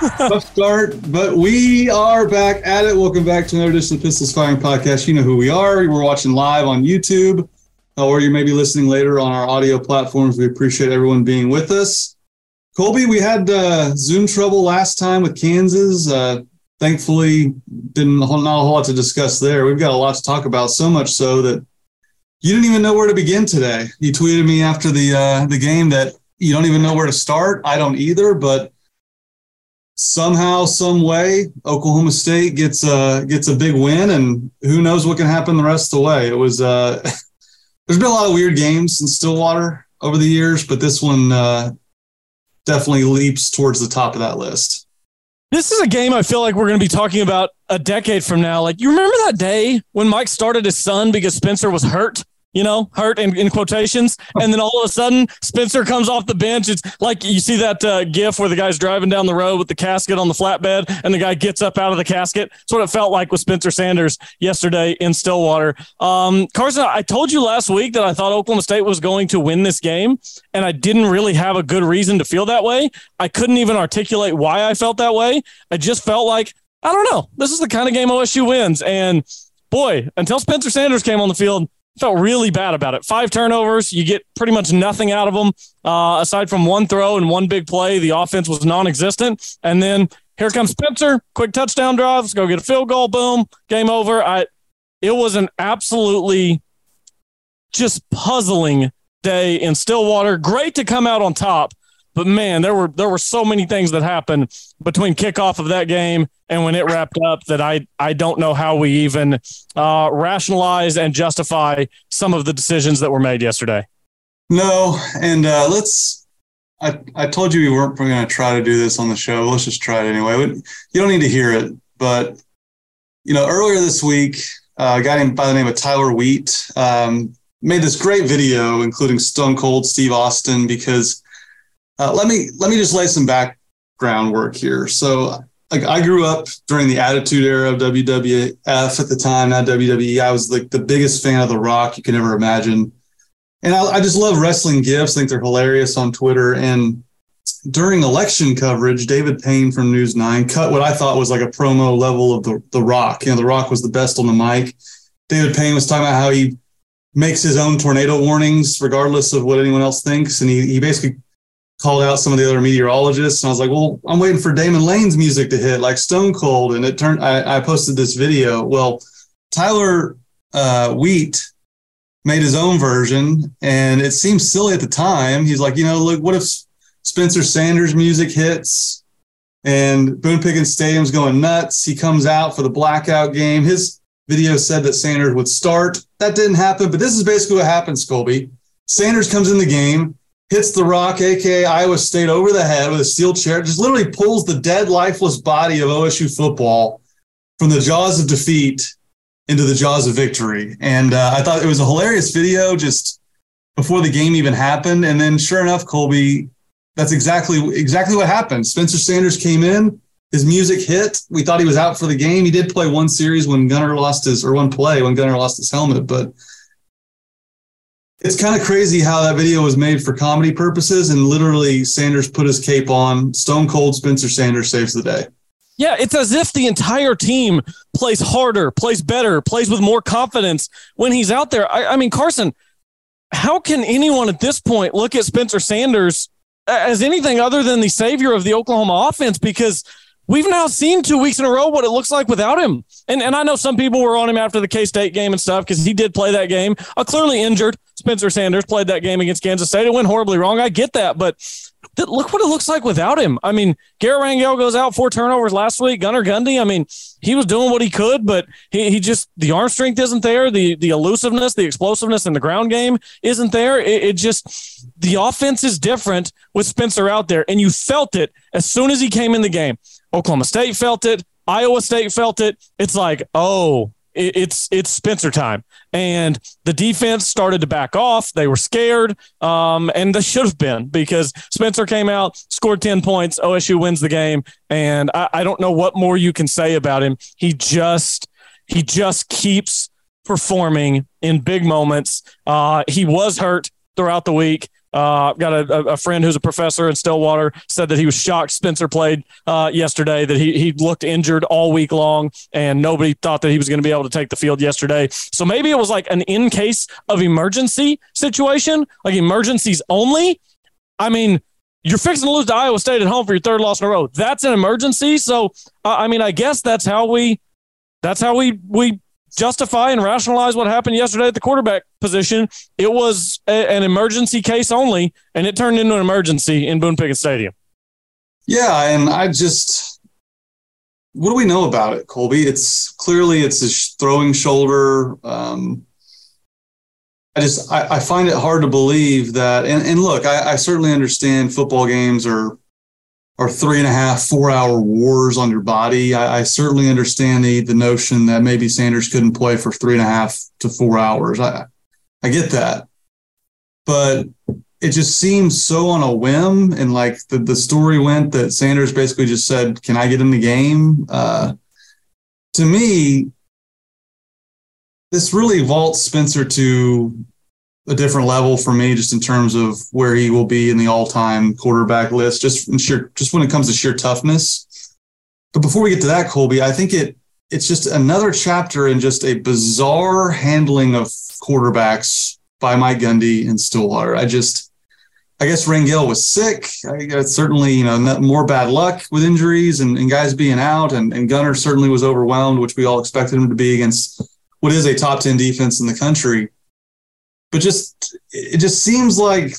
Tough start, but we are back at it. Welcome back to another edition of Pistols Firing Podcast. You know who we are. We're watching live on YouTube, uh, or you may be listening later on our audio platforms. We appreciate everyone being with us. Colby, we had uh, Zoom trouble last time with Kansas. Uh, thankfully, didn't not a whole lot to discuss there. We've got a lot to talk about, so much so that you didn't even know where to begin today. You tweeted me after the uh, the game that you don't even know where to start. I don't either, but somehow, some way, Oklahoma State gets a gets a big win, and who knows what can happen the rest of the way. It was uh, there's been a lot of weird games in Stillwater over the years, but this one uh, definitely leaps towards the top of that list. This is a game I feel like we're going to be talking about a decade from now. Like, you remember that day when Mike started his son because Spencer was hurt? You know, hurt in, in, quotations. And then all of a sudden, Spencer comes off the bench. It's like you see that uh, gif where the guy's driving down the road with the casket on the flatbed and the guy gets up out of the casket. That's what it felt like with Spencer Sanders yesterday in Stillwater. Um, Carson, I told you last week that I thought Oklahoma State was going to win this game, and I didn't really have a good reason to feel that way. I couldn't even articulate why I felt that way. I just felt like, I don't know, this is the kind of game OSU wins. And boy, until Spencer Sanders came on the field, felt really bad about it. Five turnovers, you get pretty much nothing out of them uh, aside from one throw and one big play. The offense was non-existent, and then here comes Spencer, quick touchdown drive. Let's go get a field goal. Boom, game over. I. It was an absolutely just puzzling day in Stillwater. Great to come out on top, but man, there were there were so many things that happened between kickoff of that game and when it wrapped up that I I don't know how we even uh, rationalize and justify some of the decisions that were made yesterday. No, and uh, let's. I, I told you we weren't going to try to do this on the show. Let's just try it anyway. You don't need to hear it, but you know, earlier this week, uh, a guy named by the name of Tyler Wheat um, made this great video, including Stone Cold Steve Austin, because uh, let me let me just lay some background work here. So, like, I grew up during the Attitude Era of WWF at the time, not WWE. I was like the biggest fan of The Rock you can ever imagine, and I, I just love wrestling gifs. I think they're hilarious on Twitter. And during election coverage, David Payne from News Nine cut what I thought was like a promo level of the The Rock. You know, The Rock was the best on the mic. David Payne was talking about how he makes his own tornado warnings regardless of what anyone else thinks, and he he basically called out some of the other meteorologists and I was like, well, I'm waiting for Damon Lane's music to hit like Stone Cold. And it turned, I, I posted this video. Well, Tyler uh, Wheat made his own version and it seemed silly at the time. He's like, you know, look, what if Spencer Sanders music hits and Boone Pickens Stadium's going nuts? He comes out for the blackout game. His video said that Sanders would start. That didn't happen, but this is basically what happens, Colby. Sanders comes in the game hits the rock, aka Iowa State, over the head with a steel chair, just literally pulls the dead, lifeless body of OSU football from the jaws of defeat into the jaws of victory. And uh, I thought it was a hilarious video just before the game even happened. And then, sure enough, Colby, that's exactly exactly what happened. Spencer Sanders came in. His music hit. We thought he was out for the game. He did play one series when Gunnar lost his, or one play when Gunnar lost his helmet, but it's kind of crazy how that video was made for comedy purposes, and literally Sanders put his cape on. Stone Cold Spencer Sanders saves the day. Yeah, it's as if the entire team plays harder, plays better, plays with more confidence when he's out there. I, I mean, Carson, how can anyone at this point look at Spencer Sanders as anything other than the savior of the Oklahoma offense? Because we've now seen two weeks in a row what it looks like without him. And and I know some people were on him after the K State game and stuff because he did play that game. A clearly injured. Spencer Sanders played that game against Kansas State. It went horribly wrong. I get that, but th- look what it looks like without him. I mean, Garret Rangel goes out four turnovers last week. Gunnar Gundy. I mean, he was doing what he could, but he, he just the arm strength isn't there. The the elusiveness, the explosiveness in the ground game isn't there. It, it just the offense is different with Spencer out there, and you felt it as soon as he came in the game. Oklahoma State felt it. Iowa State felt it. It's like, oh, it's it's Spencer time, and the defense started to back off. They were scared, um, and they should have been because Spencer came out, scored ten points. OSU wins the game, and I, I don't know what more you can say about him. He just he just keeps performing in big moments. Uh, he was hurt throughout the week. Uh, got a, a, friend who's a professor in Stillwater said that he was shocked Spencer played uh, yesterday, that he, he looked injured all week long, and nobody thought that he was going to be able to take the field yesterday. So maybe it was like an in case of emergency situation, like emergencies only. I mean, you're fixing to lose to Iowa State at home for your third loss in a row. That's an emergency. So, uh, I mean, I guess that's how we that's how we we justify and rationalize what happened yesterday at the quarterback position. It was a, an emergency case only, and it turned into an emergency in Boone Pickens Stadium. Yeah, and I just, what do we know about it, Colby? It's clearly it's a throwing shoulder. Um, I just I, I, find it hard to believe that. And, and look, I, I certainly understand football games are or three and a half, four hour wars on your body. I, I, certainly understand the the notion that maybe Sanders couldn't play for three and a half to four hours. I I get that, but it just seems so on a whim. And like the the story went that Sanders basically just said, "Can I get in the game?" Uh, to me, this really vaults Spencer to a different level for me, just in terms of where he will be in the all-time quarterback list, just sheer, just when it comes to sheer toughness. But before we get to that, Colby, I think it it's just another chapter in just a bizarre handling of quarterbacks by Mike Gundy and Stillwater. I just, I guess Rangel was sick. I certainly, you know, more bad luck with injuries and, and guys being out, and, and Gunnar certainly was overwhelmed, which we all expected him to be against what is a top 10 defense in the country but just it just seems like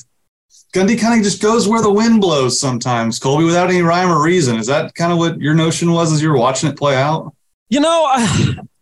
Gundy kind of just goes where the wind blows sometimes, Colby, without any rhyme or reason. Is that kind of what your notion was as you were watching it play out? You know,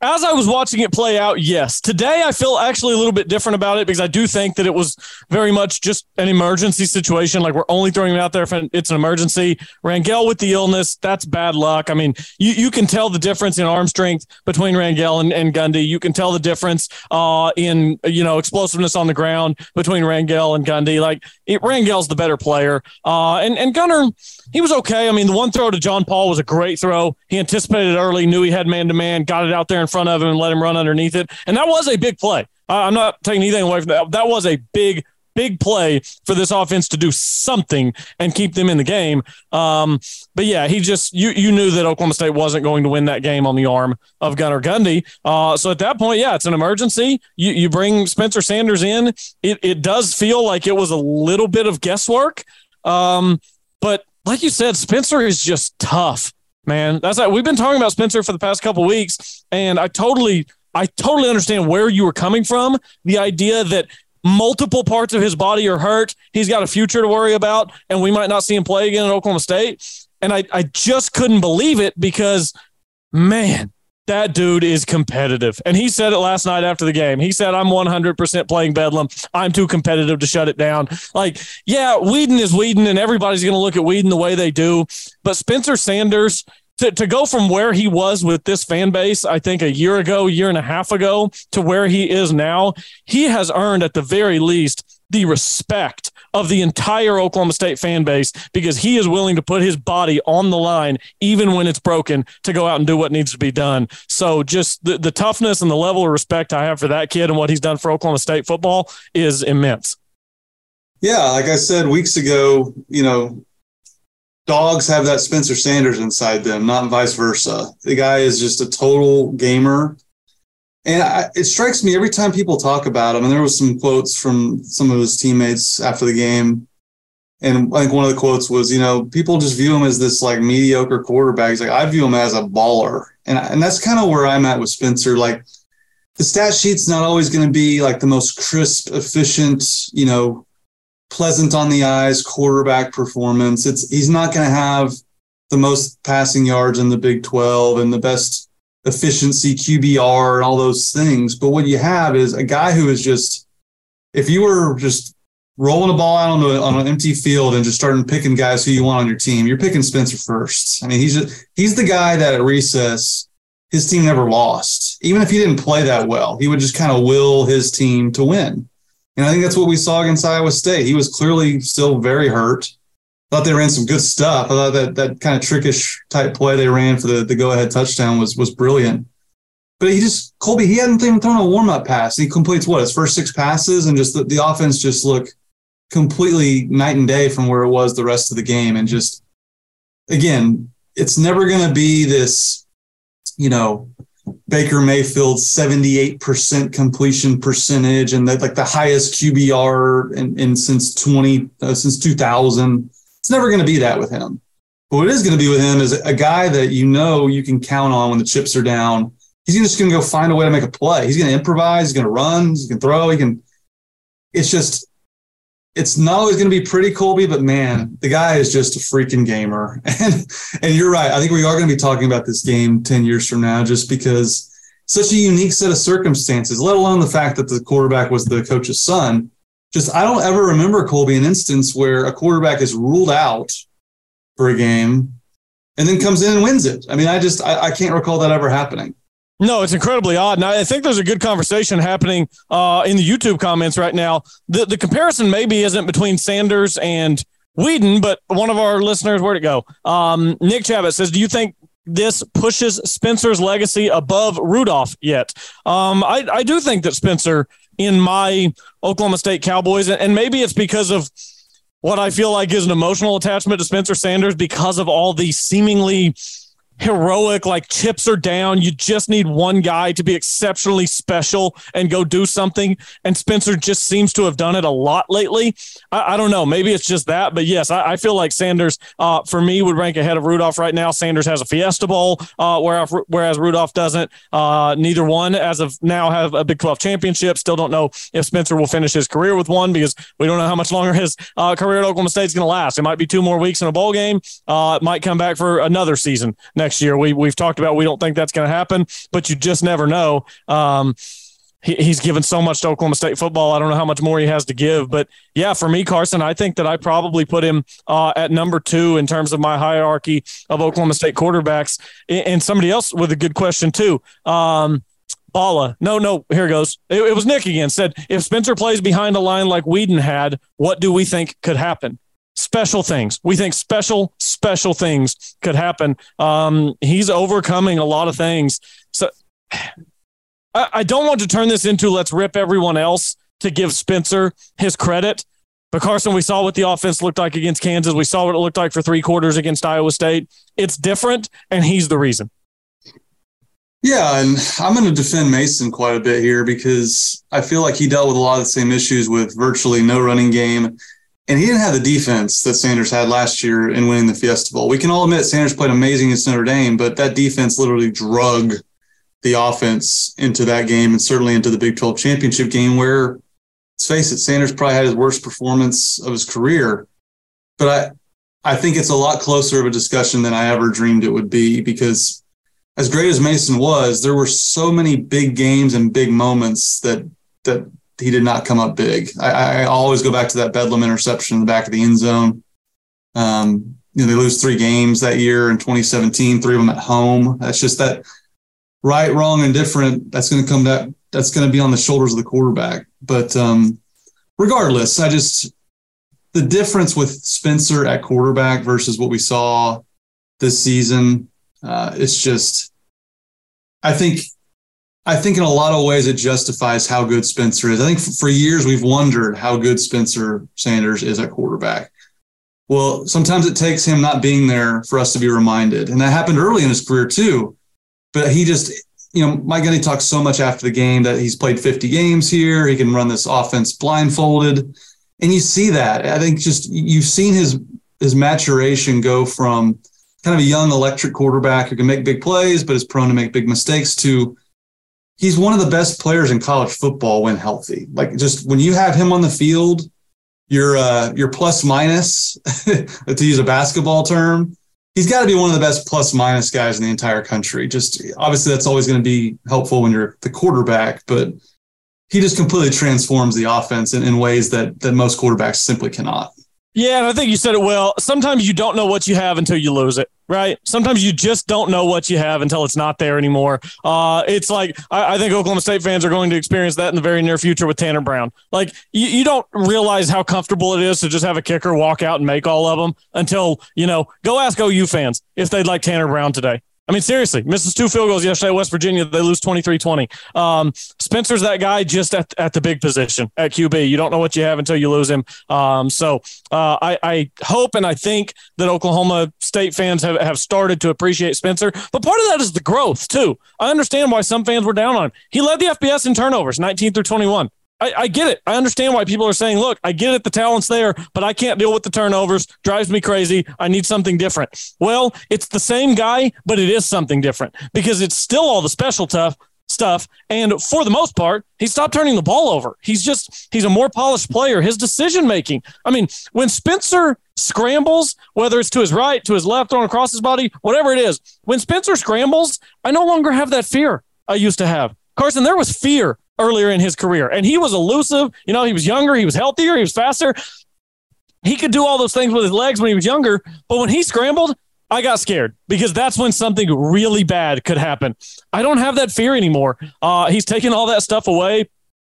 as I was watching it play out, yes. Today, I feel actually a little bit different about it because I do think that it was very much just an emergency situation. Like we're only throwing him out there if it's an emergency. Rangel with the illness, that's bad luck. I mean, you, you can tell the difference in arm strength between Rangel and, and Gundy. You can tell the difference uh, in, you know, explosiveness on the ground between Rangel and Gundy. Like it, Rangel's the better player. Uh, and, and Gunnar, he was okay. I mean, the one throw to John Paul was a great throw. He anticipated early, knew he had man to man, got it out there in front of him and let him run underneath it. And that was a big play. I'm not taking anything away from that. That was a big, big play for this offense to do something and keep them in the game. Um, but yeah, he just you you knew that Oklahoma State wasn't going to win that game on the arm of Gunnar Gundy. Uh, so at that point, yeah, it's an emergency. You you bring Spencer Sanders in. It it does feel like it was a little bit of guesswork. Um, but like you said, Spencer is just tough, man. That's like we've been talking about Spencer for the past couple weeks, and I totally, I totally understand where you were coming from. The idea that multiple parts of his body are hurt, he's got a future to worry about, and we might not see him play again at Oklahoma State. And I, I just couldn't believe it because, man, that dude is competitive. And he said it last night after the game. He said, I'm 100% playing Bedlam. I'm too competitive to shut it down. Like, yeah, Weeden is Weeden, and everybody's going to look at Weeden the way they do. But Spencer Sanders, to, to go from where he was with this fan base, I think a year ago, year and a half ago, to where he is now, he has earned at the very least the respect of the entire Oklahoma State fan base because he is willing to put his body on the line, even when it's broken, to go out and do what needs to be done. So just the, the toughness and the level of respect I have for that kid and what he's done for Oklahoma State football is immense. Yeah, like I said weeks ago, you know, dogs have that Spencer Sanders inside them, not vice versa. The guy is just a total gamer. And I, it strikes me every time people talk about him, and there was some quotes from some of his teammates after the game. And I think one of the quotes was, you know, people just view him as this like mediocre quarterback. He's like, I view him as a baller. And, and that's kind of where I'm at with Spencer. Like the stat sheet's not always going to be like the most crisp, efficient, you know, pleasant on the eyes quarterback performance. It's, he's not going to have the most passing yards in the Big 12 and the best efficiency, QBR, and all those things. But what you have is a guy who is just, if you were just rolling a ball out on, a, on an empty field and just starting picking guys who you want on your team, you're picking Spencer first. I mean, he's just, he's the guy that at recess his team never lost. Even if he didn't play that well, he would just kind of will his team to win. And I think that's what we saw against Iowa State. He was clearly still very hurt. Thought they ran some good stuff. I thought that that kind of trickish type play they ran for the, the go ahead touchdown was was brilliant. But he just Colby, he hadn't even thrown a warm up pass. He completes what his first six passes, and just the, the offense just looked completely night and day from where it was the rest of the game. And just again, it's never going to be this, you know, Baker Mayfield 78% completion percentage and that like the highest QBR in, in since 20 uh, since 2000. It's never going to be that with him. But what it is going to be with him is a guy that you know you can count on when the chips are down. He's just going to go find a way to make a play. He's going to improvise. He's going to run. He can throw. He can. It's just it's not always going to be pretty, Colby, but man, the guy is just a freaking gamer. And and you're right. I think we are going to be talking about this game 10 years from now, just because such a unique set of circumstances, let alone the fact that the quarterback was the coach's son. Just I don't ever remember, Colby, an instance where a quarterback is ruled out for a game and then comes in and wins it. I mean, I just I, I can't recall that ever happening. No, it's incredibly odd. And I think there's a good conversation happening uh, in the YouTube comments right now. The, the comparison maybe isn't between Sanders and Weeden, but one of our listeners, where'd it go? Um, Nick Chabot says, Do you think this pushes Spencer's legacy above Rudolph yet? Um, I, I do think that Spencer, in my Oklahoma State Cowboys, and maybe it's because of what I feel like is an emotional attachment to Spencer Sanders because of all the seemingly heroic, like chips are down. You just need one guy to be exceptionally special and go do something. And Spencer just seems to have done it a lot lately. I, I don't know. Maybe it's just that. But yes, I, I feel like Sanders, uh, for me, would rank ahead of Rudolph right now. Sanders has a Fiesta Bowl, uh, whereas, Rudolph doesn't. Uh, neither one, as of now, have a Big 12 championship. Still don't know if Spencer will finish his career with one because we don't know how much longer his uh, career at Oklahoma State is going to last. It might be two more weeks in a bowl game. Uh, it might come back for another season next next year. We we've talked about we don't think that's going to happen, but you just never know. Um, he, he's given so much to Oklahoma State football. I don't know how much more he has to give, but yeah, for me, Carson, I think that I probably put him uh, at number two in terms of my hierarchy of Oklahoma State quarterbacks. And somebody else with a good question too. Um, Bala. No, no, here goes. It, it, was Nick again. Said, if Spencer plays behind a line like Weeden had, what do we think could happen? Special things. We think special, special things could happen. Um, he's overcoming a lot of things. So I, I don't want to turn this into let's rip everyone else to give Spencer his credit. But Carson, we saw what the offense looked like against Kansas. We saw what it looked like for three quarters against Iowa State. It's different, and he's the reason. Yeah, and I'm going to defend Mason quite a bit here because I feel like he dealt with a lot of the same issues with virtually no running game and he didn't have the defense that Sanders had last year in winning the Fiesta Bowl. We can all admit Sanders played amazing against Notre Dame, but that defense literally drug the offense into that game and certainly into the Big 12 championship game where, let's face it, Sanders probably had his worst performance of his career. But I, I think it's a lot closer of a discussion than I ever dreamed it would be because as great as Mason was, there were so many big games and big moments that that he did not come up big. I, I, always go back to that Bedlam interception in the back of the end zone. Um, you know, they lose three games that year in 2017, three of them at home. That's just that right, wrong, and different. That's going to come that that's going to be on the shoulders of the quarterback. But um, regardless, I just the difference with Spencer at quarterback versus what we saw this season. Uh, it's just, I think I think in a lot of ways it justifies how good Spencer is. I think for years we've wondered how good Spencer Sanders is at quarterback. Well, sometimes it takes him not being there for us to be reminded. And that happened early in his career too. But he just, you know, Mike Gundy talks so much after the game that he's played 50 games here. He can run this offense blindfolded. And you see that. I think just you've seen his his maturation go from kind of a young electric quarterback who can make big plays, but is prone to make big mistakes to he's one of the best players in college football when healthy. Like just when you have him on the field, your uh, your plus minus to use a basketball term. He's got to be one of the best plus minus guys in the entire country. Just obviously that's always going to be helpful when you're the quarterback, but he just completely transforms the offense in, in ways that that most quarterbacks simply cannot. Yeah, and I think you said it well. Sometimes you don't know what you have until you lose it right? Sometimes you just don't know what you have until it's not there anymore. Uh, it's like I, I, think Oklahoma State fans are going to experience that in the very near future with Tanner Brown. Like you, you don't realize how comfortable it is to just have a kicker walk out and make all of them until you know. Go ask OU fans if they'd like Tanner Brown today. I mean, seriously, misses two field goals yesterday at West Virginia. They lose 23 20. Um, Spencer's that guy just at, at the big position at QB. You don't know what you have until you lose him. Um, so uh, I, I hope and I think that Oklahoma State fans have, have started to appreciate Spencer. But part of that is the growth, too. I understand why some fans were down on him. He led the FBS in turnovers, 19 through 21. I, I, get it. I understand why people are saying, look, I get it. The talent's there, but I can't deal with the turnovers. Drives me crazy. I need something different. Well, it's the same guy, but it is something different because it's still all the special tough stuff. And for the most part, he stopped turning the ball over. He's just, he's a more polished player. His decision making. I mean, when Spencer scrambles, whether it's to his right, to his left, or across his body, whatever it is, when Spencer scrambles, I no longer have that fear I used to have. Carson, there was fear earlier in his career. And he was elusive. You know, he was younger, he was healthier, he was faster. He could do all those things with his legs when he was younger. But when he scrambled, I got scared because that's when something really bad could happen. I don't have that fear anymore. Uh, he's taken all that stuff away.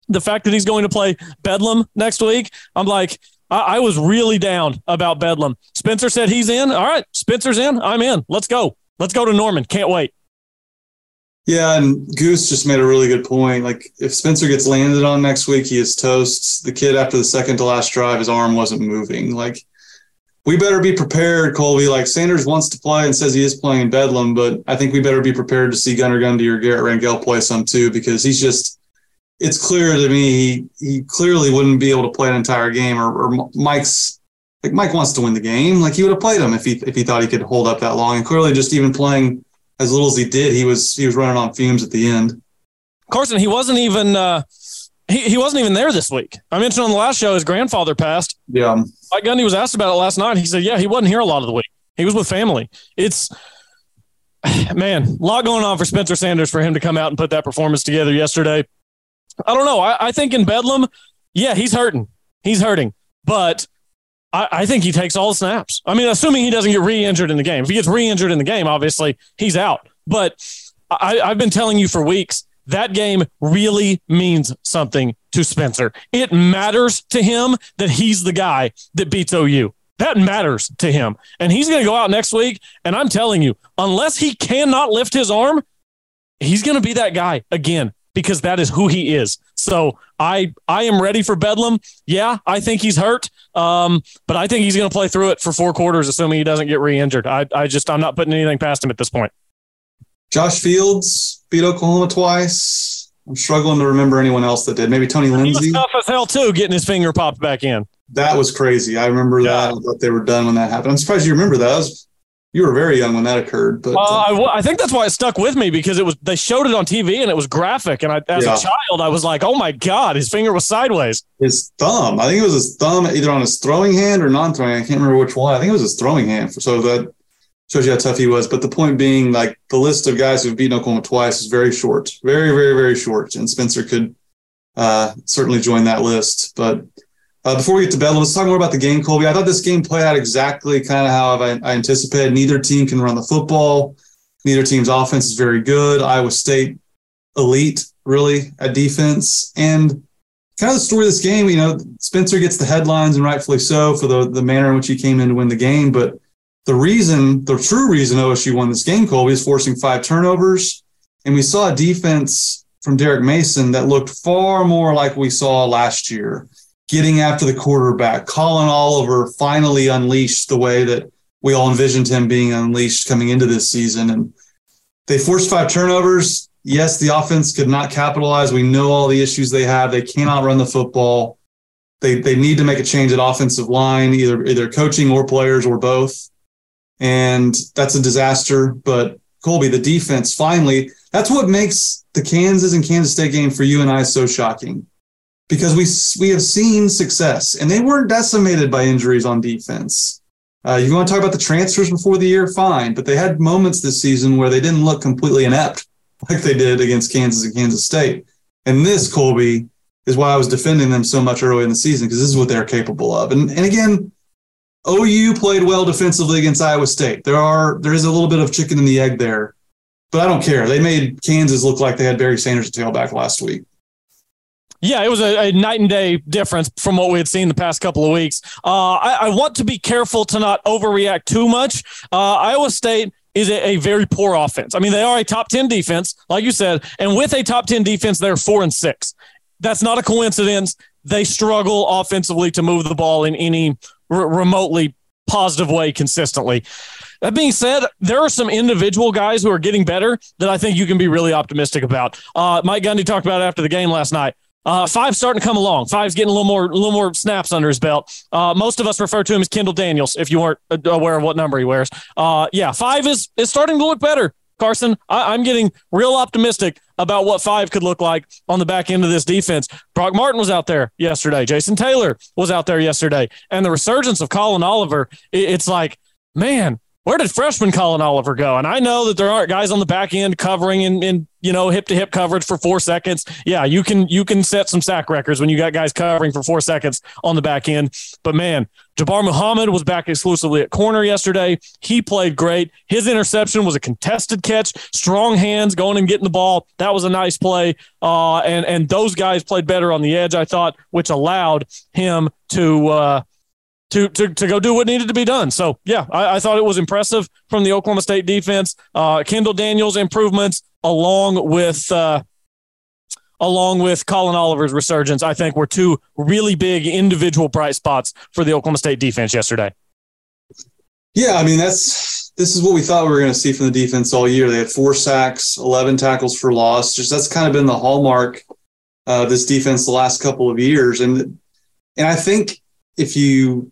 The fact that he's going to play Bedlam next week, I'm like, I, I was really down about Bedlam. Spencer said he's in. All right, Spencer's in. I'm in. Let's go. Let's go to Norman. Can't wait. Yeah, and Goose just made a really good point. Like if Spencer gets landed on next week, he is toast. The kid after the second to last drive, his arm wasn't moving. Like we better be prepared, Colby. Like Sanders wants to play and says he is playing in Bedlam, but I think we better be prepared to see Gunnar Gundy or Garret Rangel play some too, because he's just it's clear to me he, he clearly wouldn't be able to play an entire game or, or Mike's like Mike wants to win the game. Like he would have played him if he if he thought he could hold up that long. And clearly just even playing as little as he did, he was he was running on fumes at the end. Carson, he wasn't even uh, he, he wasn't even there this week. I mentioned on the last show his grandfather passed. Yeah, Mike Gundy was asked about it last night. He said, "Yeah, he wasn't here a lot of the week. He was with family." It's man, a lot going on for Spencer Sanders for him to come out and put that performance together yesterday. I don't know. I, I think in Bedlam, yeah, he's hurting. He's hurting, but I, I, think he takes all the snaps. I mean, assuming he doesn't get re-injured in the game. If he gets re-injured in the game, obviously he's out. But I, I've been telling you for weeks that game really means something to Spencer. It matters to him that he's the guy that beats OU. That matters to him. And he's going to go out next week. And I'm telling you, unless he cannot lift his arm, he's going to be that guy again because that is who he is. So I I am ready for Bedlam. Yeah, I think he's hurt, um, but I think he's going to play through it for four quarters, assuming he doesn't get re-injured. I I just I'm not putting anything past him at this point. Josh Fields beat Oklahoma twice. I'm struggling to remember anyone else that did. Maybe Tony Lindsay. He was tough as hell too, getting his finger popped back in. That was crazy. I remember yeah. that. I thought they were done when that happened. I'm surprised you remember that. that was you were very young when that occurred, but uh, I, I, think that's why it stuck with me because it was they showed it on TV and it was graphic, and I, as yeah. a child, I was like, "Oh my god, his finger was sideways." His thumb, I think it was his thumb, either on his throwing hand or non-throwing. I can't remember which one. I think it was his throwing hand. So that shows you how tough he was. But the point being, like the list of guys who've beaten Oklahoma twice is very short, very, very, very short, and Spencer could uh, certainly join that list, but. Uh, before we get to Bedlam, let's talk more about the game, Colby. I thought this game played out exactly kind of how I, I anticipated. Neither team can run the football. Neither team's offense is very good. Iowa State elite, really, at defense. And kind of the story of this game, you know, Spencer gets the headlines, and rightfully so, for the, the manner in which he came in to win the game. But the reason, the true reason OSU won this game, Colby, is forcing five turnovers. And we saw a defense from Derek Mason that looked far more like we saw last year getting after the quarterback. Collin Oliver finally unleashed the way that we all envisioned him being unleashed coming into this season. And they forced five turnovers. Yes, the offense could not capitalize. We know all the issues they have. They cannot run the football. They, they need to make a change at offensive line, either either coaching or players or both. And that's a disaster. But Colby, the defense finally, that's what makes the Kansas and Kansas State game for you and I so shocking because we we have seen success, and they weren't decimated by injuries on defense. Uh, you want to talk about the transfers before the year, fine, but they had moments this season where they didn't look completely inept like they did against Kansas and Kansas State. And this, Colby, is why I was defending them so much early in the season because this is what they're capable of. And and again, OU played well defensively against Iowa State. There are there is a little bit of chicken in the egg there, but I don't care. They made Kansas look like they had Barry Sanders at tailback last week. Yeah, it was a, a, night and day difference from what we had seen the past couple of weeks. Uh, I, I, want to be careful to not overreact too much. Uh, Iowa State is a, a, very poor offense. I mean, they are a top 10 defense, like you said, and with a top 10 defense, they're four and six. That's not a coincidence. They struggle offensively to move the ball in any r- remotely positive way consistently. That being said, there are some individual guys who are getting better that I think you can be really optimistic about. Uh, Mike Gundy talked about after the game last night. Uh, five starting to come along. Five's getting a little more, a little more snaps under his belt. Uh, most of us refer to him as Kendall Daniels. If you weren't aware of what number he wears, uh, yeah, five is is starting to look better. Carson, I, am getting real optimistic about what five could look like on the back end of this defense. Brock Martin was out there yesterday. Jason Taylor was out there yesterday, and the resurgence of Collin Oliver. It, it's like, man, where did freshman Collin Oliver go? And I know that there aren't guys on the back end covering in, in you know hip to hip coverage for four seconds. Yeah, you can you can set some sack records when you got guys covering for four seconds on the back end. But man, Jabbar Muhammad was back exclusively at corner yesterday. He played great. His interception was a contested catch, strong hands going and getting the ball. That was a nice play. Uh, and and those guys played better on the edge, I thought, which allowed him to. Uh, to, to, to go do what needed to be done. So, yeah, I, I thought it was impressive from the Oklahoma State defense. Uh, Kendall Daniels' improvements, along with uh, along with Collin Oliver's resurgence, I think were two really big individual bright spots for the Oklahoma State defense yesterday. Yeah, I mean that's this is what we thought we were going to see from the defense all year. They had four sacks, eleven tackles for loss. Just that's kind of been the hallmark of this defense the last couple of years, and and I think if you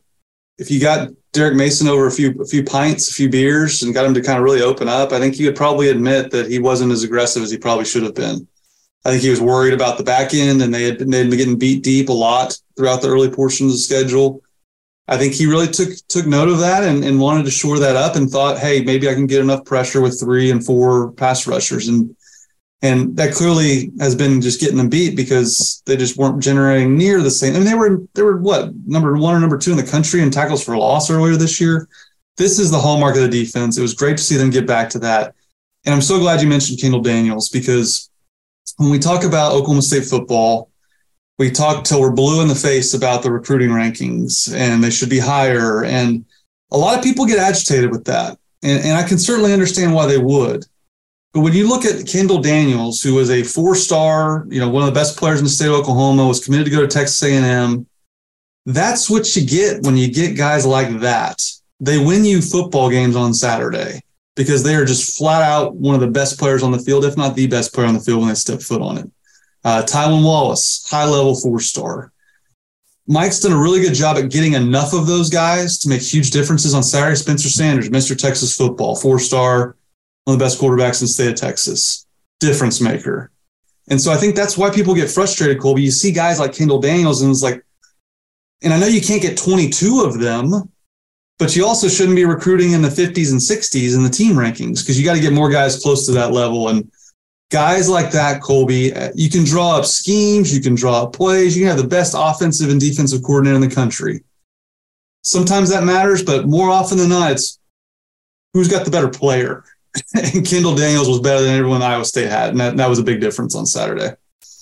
if you got Derek Mason over a few a few pints, a few beers, and got him to kind of really open up, I think he would probably admit that he wasn't as aggressive as he probably should have been. I think he was worried about the back end, and they had been, they had been getting beat deep a lot throughout the early portions of the schedule. I think he really took took note of that and, and wanted to shore that up and thought, hey, maybe I can get enough pressure with three and four pass rushers. And and that clearly has been just getting them beat because they just weren't generating near the same. I mean, they were they were what number one or number two in the country in tackles for loss earlier this year. This is the hallmark of the defense. It was great to see them get back to that, and I'm so glad you mentioned Kendall Daniels because when we talk about Oklahoma State football, we talk till we're blue in the face about the recruiting rankings and they should be higher, and a lot of people get agitated with that, and, and I can certainly understand why they would. But when you look at Kendall Daniels, who was a four-star, you know, one of the best players in the state of Oklahoma, was committed to go to Texas A&M. That's what you get when you get guys like that. They win you football games on Saturday because they are just flat out one of the best players on the field, if not the best player on the field when they step foot on it. Uh, Tylan Wallace, high level four star. Mike's done a really good job at getting enough of those guys to make huge differences on Saturday. Spencer Sanders, Mr. Texas football, four star, one of the best quarterbacks in the state of Texas, difference maker. And so I think that's why people get frustrated, Colby. You see guys like Kendall Daniels, and it's like, and I know you can't get 22 of them, but you also shouldn't be recruiting in the 50s and 60s in the team rankings because you got to get more guys close to that level. And guys like that, Colby, you can draw up schemes, you can draw up plays, you can have the best offensive and defensive coordinator in the country. Sometimes that matters, but more often than not, it's who's got the better player. And Kendall Daniels was better than everyone Iowa State had, and that, that was a big difference on Saturday.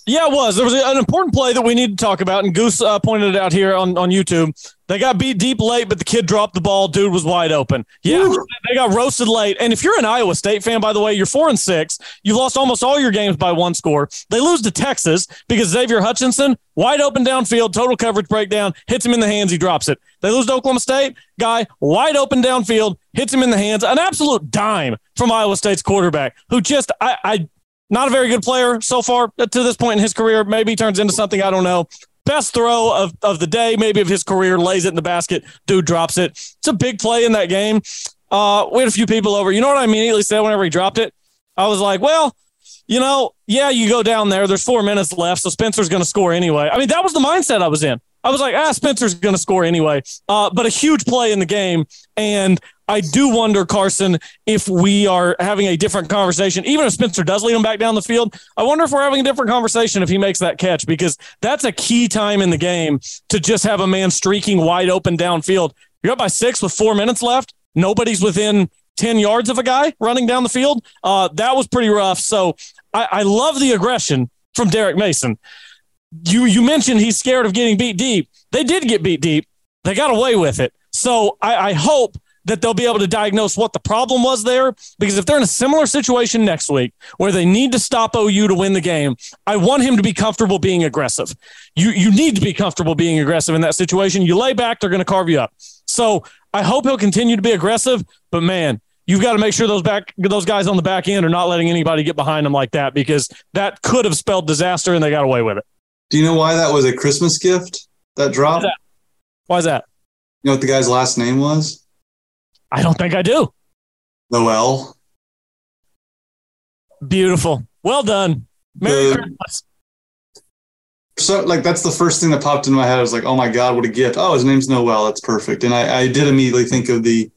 Yeah, it was. There was an important play that we need to talk about, and Goose uh, pointed it out here on, on YouTube. They got beat deep late, but the kid dropped the ball. Dude was wide open. Yeah, Ooh. they got roasted late. And if you're an Iowa State fan, by the way, you're four and six. You've lost almost all your games by one score. They lose to Texas because Xavier Hutchinson, wide open downfield, total coverage breakdown, hits him in the hands. He drops it. They lose to Oklahoma State. Guy, wide open downfield, hits him in the hands. An absolute dime from Iowa State's quarterback who just, I, I not a very good player so far to this point in his career. Maybe turns into something I don't know. Best throw of, of the day, maybe of his career, lays it in the basket. Dude drops it. It's a big play in that game. Uh, we had a few people over. You know what I immediately said whenever he dropped it? I was like, well, you know, yeah, you go down there. There's four minutes left, so Spencer's going to score anyway. I mean, that was the mindset I was in. I was like, ah, Spencer's going to score anyway. Uh, but a huge play in the game. And I do wonder, Carson, if we are having a different conversation, even if Spencer does lead him back down the field. I wonder if we're having a different conversation if he makes that catch because that's a key time in the game to just have a man streaking wide open downfield. You're up by six with four minutes left. Nobody's within 10 yards of a guy running down the field. Uh, that was pretty rough. So I, I love the aggression from Derek Mason. You you mentioned he's scared of getting beat deep. They did get beat deep. They got away with it. So I, I hope that they'll be able to diagnose what the problem was there. Because if they're in a similar situation next week where they need to stop OU to win the game, I want him to be comfortable being aggressive. You you need to be comfortable being aggressive in that situation. You lay back, they're going to carve you up. So I hope he'll continue to be aggressive. But man, you've got to make sure those back those guys on the back end are not letting anybody get behind them like that because that could have spelled disaster and they got away with it. Do you know why that was a Christmas gift? That drop. Why is that? You know what the guy's last name was? I don't think I do. Noel. Beautiful. Well done. Merry The- Christmas. So like that's the first thing that popped into my head. I was like, oh my god, what a gift! Oh, his name's Noel. That's perfect. And I, I did immediately think of the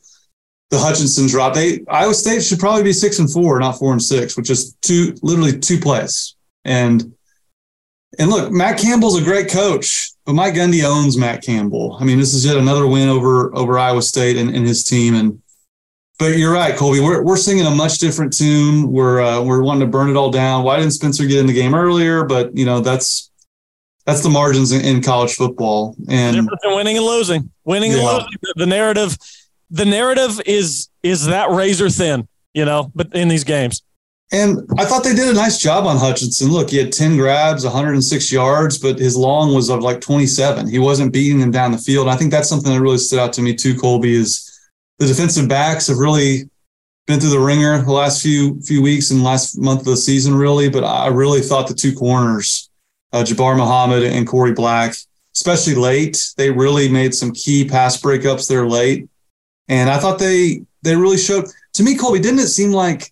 the Hutchinson drop. They Iowa State should probably be six and four, not four and six, which is two literally two plays. And and look, Matt Campbell's a great coach, but Mike Gundy owns Matt Campbell. I mean, this is yet another win over over Iowa State and, and his team. And but you're right, Colby. We're we're singing a much different tune. We're uh, we're wanting to burn it all down. Why didn't Spencer get in the game earlier? But you know that's that's the margins in, in college football. And winning and losing. Winning and losing. The- The narrative, the narrative is is that razor thin, you know, but in these games. And I thought they did a nice job on Hutchinson. Look, he had 10 grabs, 106 yards, but his long was of like 27. He wasn't beating them down the field. And I think that's something that really stood out to me too, Colby, is the defensive backs have really been through the ringer the last few few weeks and last month of the season, really. But I really thought the two corners, uh, Jabbar Muhammad and Korie Black, especially late, they really made some key pass breakups there late. And I thought they they really showed to me, Colby, didn't it seem like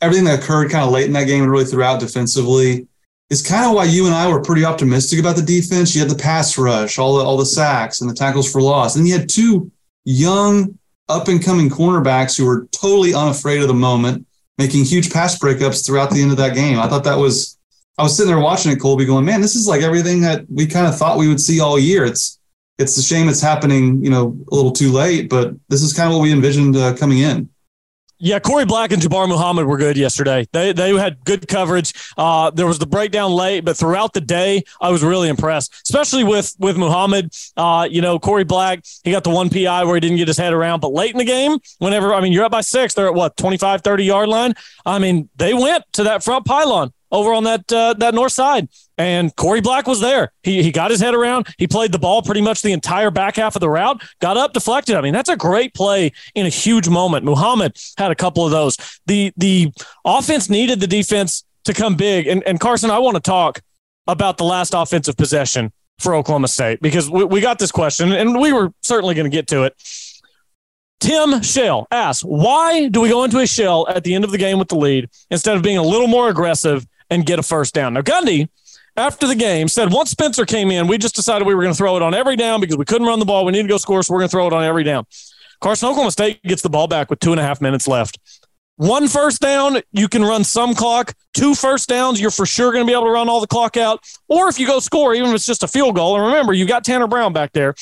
everything that occurred kind of late in that game and really throughout defensively is kind of why you and I were pretty optimistic about the defense. You had the pass rush, all the all the sacks and the tackles for loss, and you had two young up and coming cornerbacks who were totally unafraid of the moment, making huge pass breakups throughout the end of that game. I thought that was. I was sitting there watching it, Colby, going, "Man, this is like everything that we kind of thought we would see all year." It's it's a shame it's happening, you know, a little too late, but this is kind of what we envisioned uh, coming in. Yeah, Korie Black and Jabbar Muhammad were good yesterday. They they had good coverage. Uh, there was the breakdown late, but throughout the day, I was really impressed, especially with with Muhammad. Uh, you know, Korie Black, he got the one PI where he didn't get his head around, but late in the game, whenever I mean, you're up by six, they're at what 25, 30 yard line. I mean, they went to that front pylon over on that uh, that north side, and Korie Black was there. He he got his head around. He played the ball pretty much the entire back half of the route. Got up, deflected. I mean, that's a great play in a huge moment. Muhammad had a couple of those. The the offense needed the defense to come big. And and Carson, I want to talk about the last offensive possession for Oklahoma State because we, we got this question and we were certainly going to get to it. Tim Shell asks, why do we go into a shell at the end of the game with the lead instead of being a little more aggressive and get a first down? Now, Gundy, after the game, said once Spencer came in, we just decided we were going to throw it on every down because we couldn't run the ball. We need to go score, so we're going to throw it on every down. Carson, Oklahoma State gets the ball back with two and a half minutes left. One first down, you can run some clock. Two first downs, you're for sure going to be able to run all the clock out. Or if you go score, even if it's just a field goal, and remember, you got Tanner Brown back there.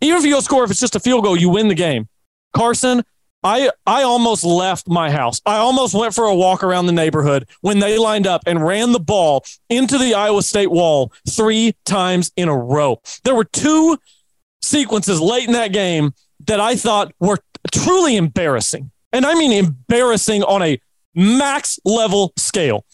Even if you go score, if it's just a field goal, you win the game. Carson, I I almost left my house. I almost went for a walk around the neighborhood when they lined up and ran the ball into the Iowa State wall three times in a row. There were two sequences late in that game that I thought were truly embarrassing. And I mean embarrassing on a max level scale.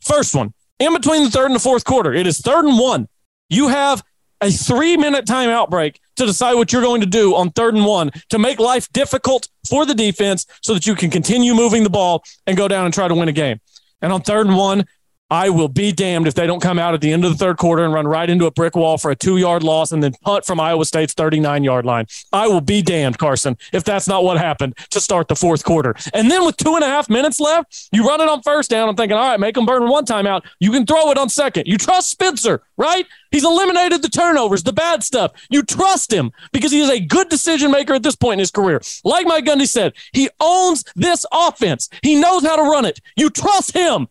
First one, in between the third and the fourth quarter, it is third and one. You have a three minute timeout break to decide what you're going to do on third and one to make life difficult for the defense so that you can continue moving the ball and go down and try to win a game. And on third and one, I will be damned if they don't come out at the end of the third quarter and run right into a brick wall for a two yard loss and then punt from Iowa State's 39 yard line. I will be damned, Carson, if that's not what happened to start the fourth quarter. And then with two and a half minutes left, you run it on first down. I'm thinking, all right, make them burn one timeout. You can throw it on second. You trust Spencer, right? He's eliminated the turnovers, the bad stuff. You trust him because he is a good decision maker at this point in his career. Like Mike Gundy said, he owns this offense. He knows how to run it. You trust him.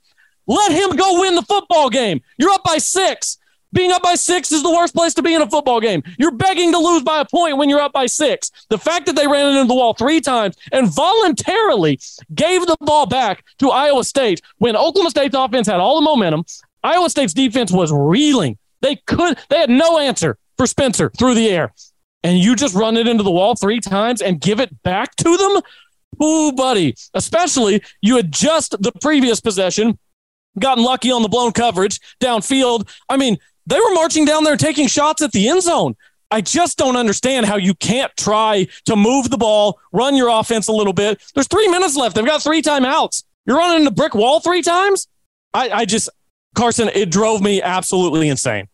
Let him go win the football game. You're up by six. Being up by six is the worst place to be in a football game. You're begging to lose by a point when you're up by six. The fact that they ran it into the wall three times and voluntarily gave the ball back to Iowa State when Oklahoma State's offense had all the momentum, Iowa State's defense was reeling. They could, they had no answer for Spencer through the air. And you just run it into the wall three times and give it back to them? Ooh, buddy. Especially you had just the previous possession gotten lucky on the blown coverage downfield. I mean, they were marching down there taking shots at the end zone. I just don't understand how you can't try to move the ball, run your offense a little bit. There's three minutes left. They've got three timeouts. You're running the brick wall three times. I, I just, Carson, it drove me absolutely insane.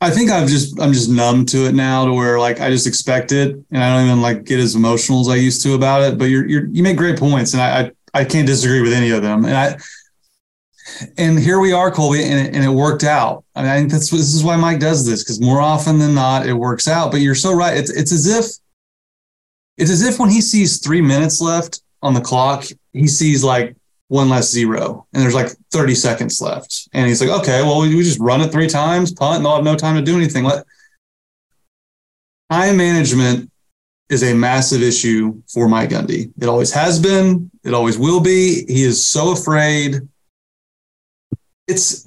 I think I'm just I'm just numb to it now to where like I just expect it and I don't even like get as emotional as I used to about it. But you're, you're you make great points and I, I I can't disagree with any of them. And I and here we are, Colby, and it, and it worked out. I mean, I think that's this is why Mike does this because more often than not, it works out. But you're so right. It's it's as if it's as if when he sees three minutes left on the clock, he sees like one less zero, and there's like 30 seconds left, and he's like, okay, well, we, we just run it three times, punt, and they'll have no time to do anything. Let time management is a massive issue for Mike Gundy. It always has been. It always will be. He is so afraid it's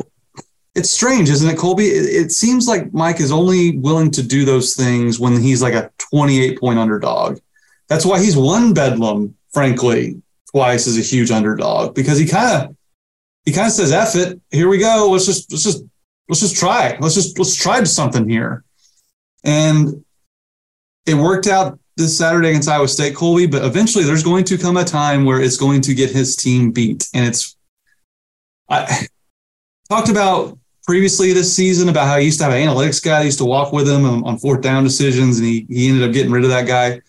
it's strange, isn't it, Colby? It, it, seems like Mike is only willing to do those things when he's like a 28 point underdog. That's why he's won Bedlam, frankly, twice as a huge underdog because he kind of he kind of says, "F it, here we go. Let's just let's just let's just try. Let's just let's try something here." And it worked out this Saturday against Iowa State, Colby. But eventually, there's going to come a time where it's going to get his team beat, and it's I talked about previously this season about how he used to have an analytics guy that used to walk with him on, on fourth down decisions, and he, he ended up getting rid of that guy.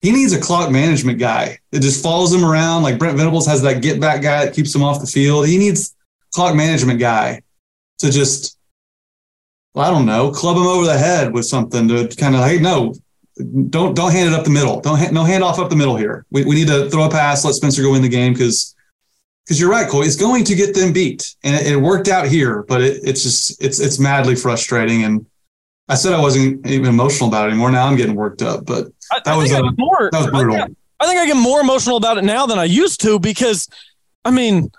He needs a clock management guy that just follows him around. Like Brent Venables has that get back guy that keeps him off the field. He needs clock management guy to just, well, I don't know, club him over the head with something to kind of, hey, no, don't don't hand it up the middle. Don't ha- no handoff up the middle here. We, we need to throw a pass, let Spencer go in the game because because you're right, Cole. It's going to get them beat, and it, it worked out here. But it, it's just it's it's madly frustrating. And I said I wasn't even emotional about it anymore. Now I'm getting worked up. But that I, was uh, more, that was brutal. I think, I think I get more emotional about it now than I used to because, I mean,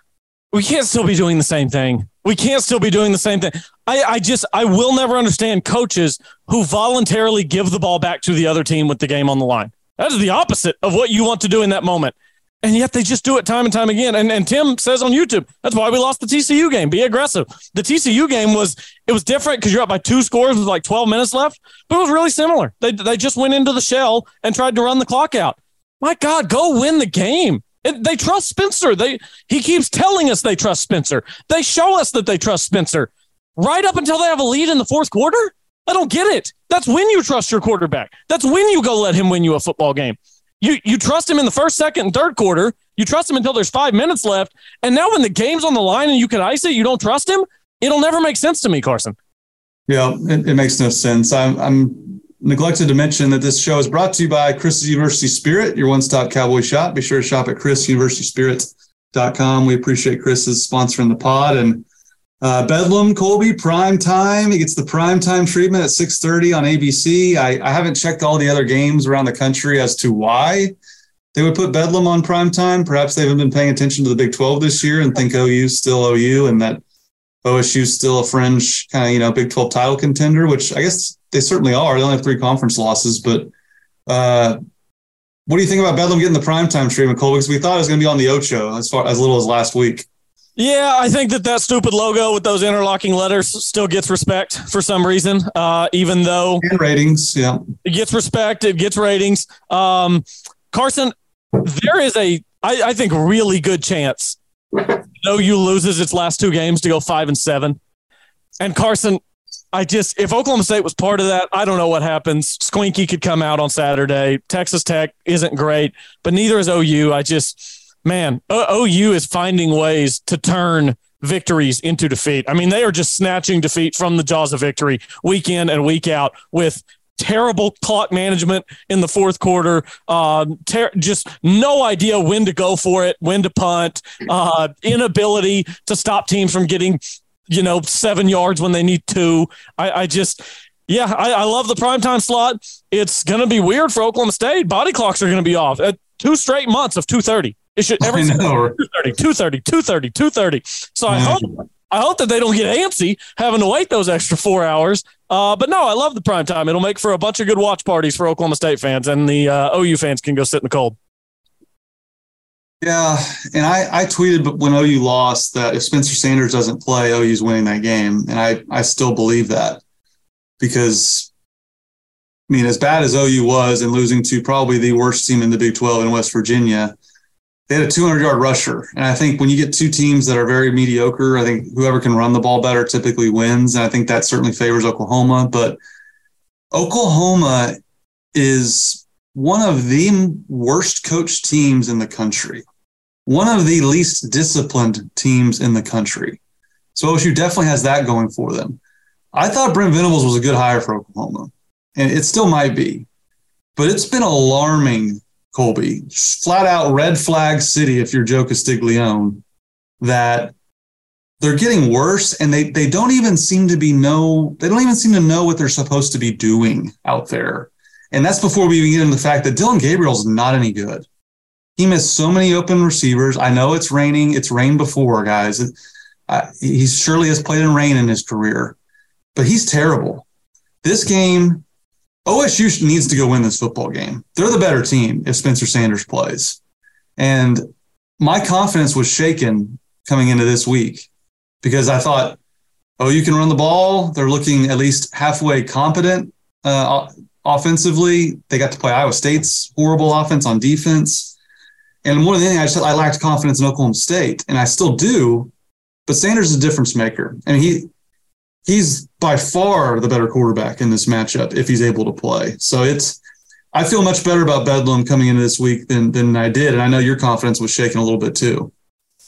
we can't still be doing the same thing. We can't still be doing the same thing. I, I just I will never understand coaches who voluntarily give the ball back to the other team with the game on the line. That is the opposite of what you want to do in that moment. And yet they just do it time and time again. And, and Tim says on YouTube, that's why we lost the TCU game. Be aggressive. The TCU game was it was different because you're up by two scores with like 12 minutes left, but it was really similar. They they just went into the shell and tried to run the clock out. My God, go win the game. It, they trust Spencer. They he keeps telling us they trust Spencer. They show us that they trust Spencer. Right up until they have a lead in the fourth quarter. I don't get it. That's when you trust your quarterback. That's when you go let him win you a football game. You you trust him in the first, second, and third quarter. You trust him until there's five minutes left. And now when the game's on the line and you can ice it, you don't trust him. It'll never make sense to me, Carson. Yeah, it, it makes no sense. I'm, I'm neglected to mention that this show is brought to you by Chris University Spirit, your one-stop cowboy shop. Be sure to shop at chrisuniversityspirit.com. We appreciate Chris's sponsoring the pod and uh, Bedlam, Colby, prime time. He gets the prime time treatment at 6:30 on ABC. I, I haven't checked all the other games around the country as to why they would put Bedlam on prime time. Perhaps they haven't been paying attention to the Big 12 this year and think OU's still OU and that OSU's still a fringe kind of you know Big 12 title contender, which I guess they certainly are. They only have three conference losses, but uh, what do you think about Bedlam getting the prime primetime treatment, Colby? Because we thought it was going to be on the Ocho as far as little as last week. Yeah, I think that that stupid logo with those interlocking letters still gets respect for some reason, uh, even though and ratings. Yeah, it gets respect, it gets ratings. Um, Carson, there is a, I, I think, really good chance OU loses its last two games to go five and seven. And Carson, I just, if Oklahoma State was part of that, I don't know what happens. Squinky could come out on Saturday. Texas Tech isn't great, but neither is OU. I just, man, OU is finding ways to turn victories into defeat. I mean, they are just snatching defeat from the jaws of victory week in and week out with terrible clock management in the fourth quarter. Uh, ter- just no idea when to go for it, when to punt, uh, inability to stop teams from getting you know, seven yards when they need two. I, I just, yeah, I, I love the primetime slot. It's going to be weird for Oklahoma State. Body clocks are going to be off. Uh, two straight months of 230. It should every I know. 230, 230, 230, 230. So I hope I hope that they don't get antsy having to wait those extra four hours. Uh, but no, I love the prime time. It'll make for a bunch of good watch parties for Oklahoma State fans, and the uh, OU fans can go sit in the cold. Yeah, and I, I tweeted when OU lost that if Spencer Sanders doesn't play, OU's winning that game, and I I still believe that because I mean, as bad as OU was and losing to probably the worst team in the Big 12 in West Virginia, they had a 200 yard rusher. And I think when you get two teams that are very mediocre, I think whoever can run the ball better typically wins. And I think that certainly favors Oklahoma. But Oklahoma is one of the worst coached teams in the country, one of the least disciplined teams in the country. So OSU definitely has that going for them. I thought Brent Venables was a good hire for Oklahoma, and it still might be, but it's been alarming Colby, flat out red flag city if you're Joe Castiglione, that they're getting worse and they they don't even seem to be know they don't even seem to know what they're supposed to be doing out there. And that's before we even get into the fact that Dillon Gabriel's not any good. He missed so many open receivers. I know it's raining. It's rained before, guys. Uh, he surely has played in rain in his career, but he's terrible. This game, OSU needs to go win this football game. They're the better team if Spencer Sanders plays. And my confidence was shaken coming into this week because I thought, oh, you can run the ball. They're looking at least halfway competent uh, offensively. They got to play Iowa State's horrible offense on defense. And more than anything, I just I lacked confidence in Oklahoma State, and I still do. But Sanders is a difference maker. Mean, he he's by far the better quarterback in this matchup if he's able to play. So it's I feel much better about Bedlam coming into this week than than I did, and I know your confidence was shaken a little bit too.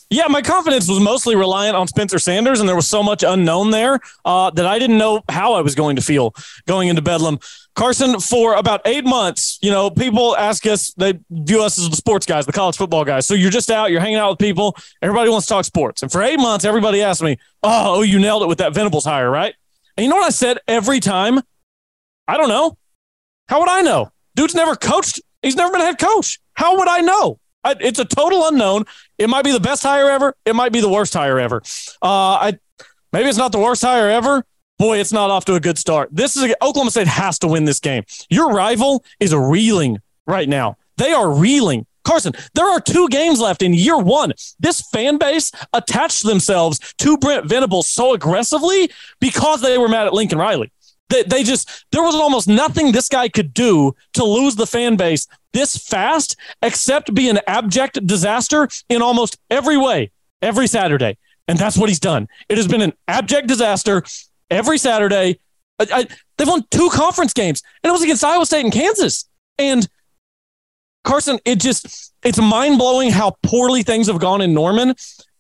Yeah, my confidence was mostly reliant on Spencer Sanders, and there was so much unknown there uh, that I didn't know how I was going to feel going into Bedlam. Carson, for about eight months, you know, people ask us, they view us as the sports guys, the college football guys. So you're just out, you're hanging out with people, everybody wants to talk sports. And for eight months, everybody asked me, oh, you nailed it with that Venables hire, right? And you know what I said every time? I don't know. How would I know? Dude's never coached. He's never been a head coach. How would I know? It's a total unknown. It might be the best hire ever. It might be the worst hire ever. Uh, I maybe it's not the worst hire ever. Boy, it's not off to a good start. This is a, Oklahoma State has to win this game. Your rival is reeling right now. They are reeling. Carson, there are two games left in year one. This fan base attached themselves to Brent Venables so aggressively because they were mad at Lincoln Riley. They, they just, there was almost nothing this guy could do to lose the fan base this fast, except be an abject disaster in almost every way, every Saturday. And that's what he's done. It has been an abject disaster every Saturday. I, I, they've won two conference games, and it was against Iowa State and Kansas. And Carson, it just, it's mind blowing how poorly things have gone in Norman.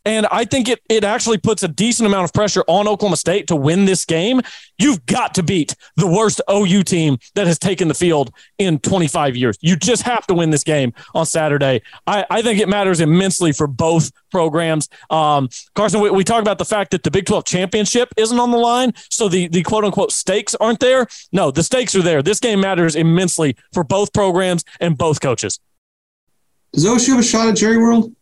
And I think it it actually puts a decent amount of pressure on Oklahoma State to win this game. You've got to beat the worst OU team that has taken the field in 25 years. You just have to win this game on Saturday. I, I think it matters immensely for both programs. Um, Carson, we, we talk about the fact that the Big 12 championship isn't on the line. So the, the quote unquote stakes aren't there. No, the stakes are there. This game matters immensely for both programs and both coaches. Does OSU have a shot at Jerry World?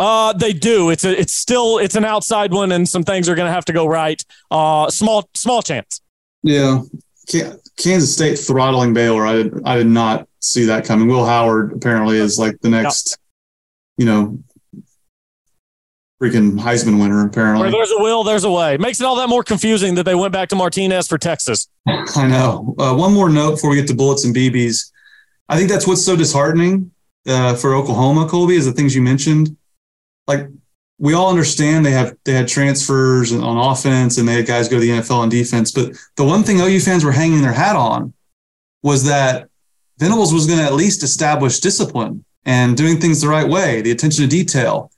Uh, they do. It's a, it's still it's an outside one, and some things are going to have to go right. Uh, small small chance. Yeah, Kansas State throttling Baylor. I did, I did not see that coming. Will Howard apparently is like the next, you know, freaking Heisman winner. Apparently, Where there's a will, there's a way. Makes it all that more confusing that they went back to Martinez for Texas. I know. Uh, one more note before we get to bullets and BBs. I think that's what's so disheartening uh, for Oklahoma, Colby, is the things you mentioned like we all understand they have they had transfers on offense and they had guys go to the NFL on defense. But the one thing OU fans were hanging their hat on was that Venables was going to at least establish discipline and doing things the right way, the attention to detail.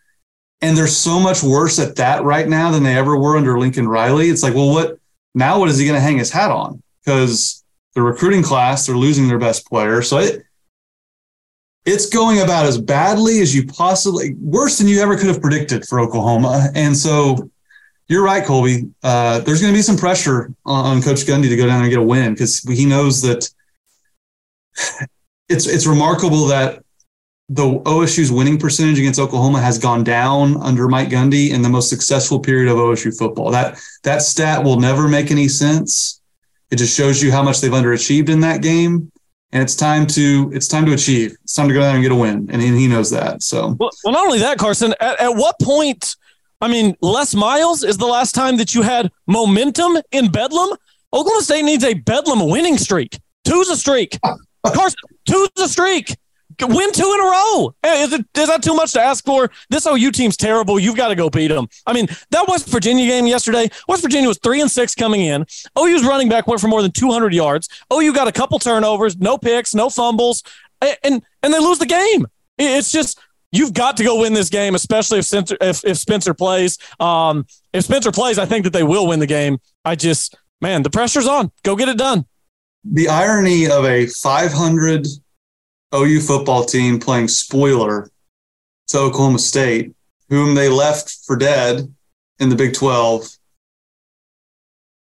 And they're so much worse at that right now than they ever were under Lincoln Riley. It's like, well, what now? What is he going to hang his hat on? Because the recruiting class, they're losing their best player. So it, it's going about as badly as you possibly worse than you ever could have predicted for Oklahoma. And so you're right, Colby. Uh, there's going to be some pressure on, on, Coach Gundy to go down and get a win because he knows that it's it's remarkable that the OSU's winning percentage against Oklahoma has gone down under Mike Gundy in the most successful period of OSU football. That that stat will never make any sense. It just shows you how much they've underachieved in that game and it's time to it's time to achieve. It's time to go down and get a win, and he knows that. So, well, well not only that, Carson. At, at what point? I mean, Les Miles is the last time that you had momentum in Bedlam. Oklahoma State needs a Bedlam winning streak. Two's a streak. Carson, two's a streak win two in a row. Is, it, is that too much to ask for? This OU team's terrible. You've got to go beat them. I mean, that West Virginia game yesterday, West Virginia was three and six coming in. OU's running back went for more than 200 yards. OU got a couple turnovers, no picks, no fumbles, and and they lose the game. It's just you've got to go win this game, especially if Spencer if, if Spencer plays. Um, if Spencer plays, I think that they will win the game. I just man, the pressure's on. Go get it done. The irony of a 500 OU football team playing spoiler to Oklahoma State, whom they left for dead in the Big 12.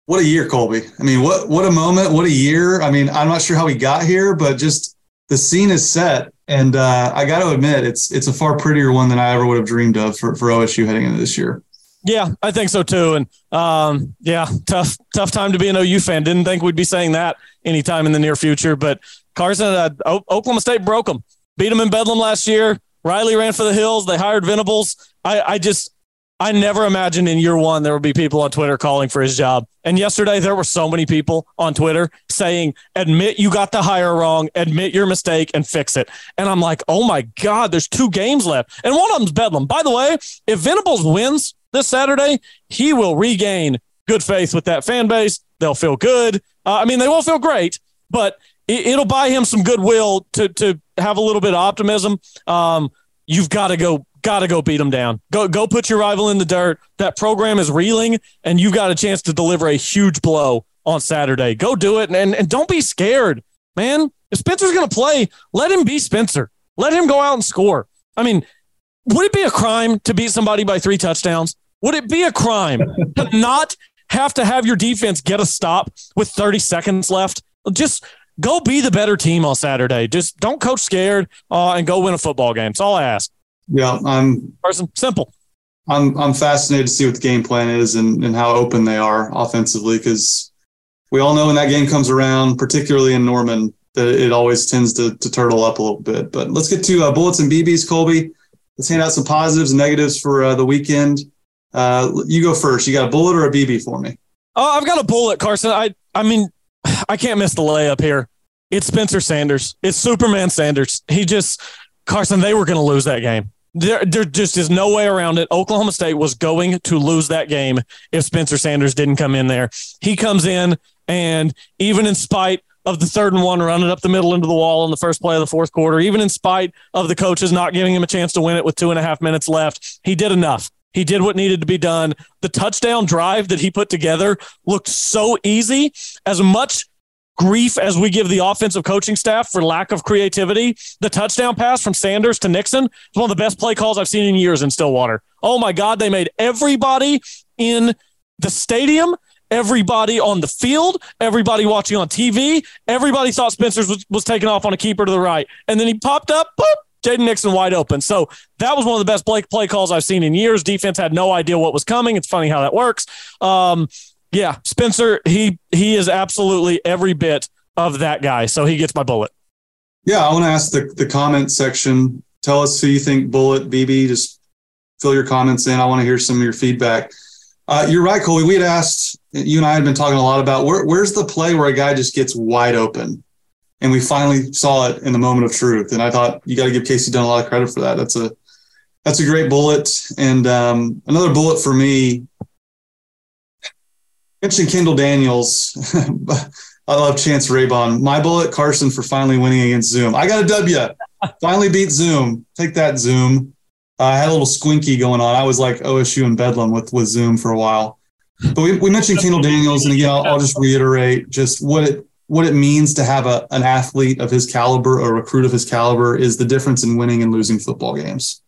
What a year, Colby. I mean, what what a moment, what a year. I mean, I'm not sure how we got here, but just the scene is set. And uh, I got to admit, it's it's a far prettier one than I ever would have dreamed of for, for OSU heading into this year. Yeah, I think so too. And um, yeah, tough tough time to be an OU fan. Didn't think we'd be saying that anytime in the near future, but Carson, uh, o- Oklahoma State broke them, beat them in Bedlam last year. Riley ran for the hills. They hired Venables. I, I just, I never imagined in year one there would be people on Twitter calling for his job. And yesterday there were so many people on Twitter saying, admit you got the hire wrong, admit your mistake and fix it. And I'm like, oh my God, there's two games left. And one of them's Bedlam. By the way, if Venables wins this Saturday, he will regain good faith with that fan base. They'll feel good. Uh, I mean, they won't feel great, but it, will buy him some goodwill to to have a little bit of optimism. Um, you've got to go got to go beat them down. Go go put your rival in the dirt. That program is reeling, and you've got a chance to deliver a huge blow on Saturday. Go do it, and and, and don't be scared, man. If Spencer's going to play, let him be Spencer. Let him go out and score. I mean, would it be a crime to beat somebody by three touchdowns? Would it be a crime to not have to have your defense get a stop with 30 seconds left? Just go be the better team on Saturday. Just don't coach scared uh, and go win a football game. That's all I ask. Yeah, I'm person simple. I'm I'm fascinated to see what the game plan is and, and how open they are offensively because we all know when that game comes around, particularly in Norman, that it always tends to, to turtle up a little bit. But let's get to uh, bullets and BBs, Colby. Let's hand out some positives and negatives for uh, the weekend. Uh, you go first. You got a bullet or a BB for me? Oh, I've got a bullet, Carson. I I mean, I can't miss the layup here. It's Spencer Sanders. It's Superman Sanders. He just, Carson, they were going to lose that game. There, there just is no way around it. Oklahoma State was going to lose that game if Spencer Sanders didn't come in there. He comes in, and even in spite of the third and one running up the middle into the wall in the first play of the fourth quarter, even in spite of the coaches not giving him a chance to win it with two and a half minutes left, he did enough. He did what needed to be done. The touchdown drive that he put together looked so easy. As much grief as we give the offensive coaching staff for lack of creativity, the touchdown pass from Sanders to Nixon is one of the best play calls I've seen in years in Stillwater. Oh my God, they made everybody in the stadium everybody on the field, everybody watching on TV, everybody thought Spencer's was, was taking off on a keeper to the right. And then he popped up, boop, Jaden Nixon wide open. So that was one of the best play, play calls I've seen in years. Defense had no idea what was coming. It's funny how that works. Um, yeah, Spencer, he he is absolutely every bit of that guy. So he gets my bullet. Yeah, I want to ask the, the comment section. Tell us who you think bullet, BB. Just fill your comments in. I want to hear some of your feedback. Uh, you're right, Colby. We had asked, you and I had been talking a lot about where, where's the play where a guy just gets wide open? and we finally saw it in the moment of truth. And I thought you got to give Kasey Dunn a lot of credit for that. That's a that's a great bullet. And um, another bullet for me. Mentioned Kendal Daniels. I love Chance Raybon. My bullet, Carson, for finally winning against Zoom. I got a W. finally beat Zoom. Take that, Zoom. Uh, I had a little squinky going on. I was like OSU and Bedlam with, with Zoom for a while. But we, we mentioned Kendal Daniels, and again, I'll, I'll just reiterate just what it what it means to have a, an athlete of his caliber, a recruit of his caliber, is the difference in winning and losing football games.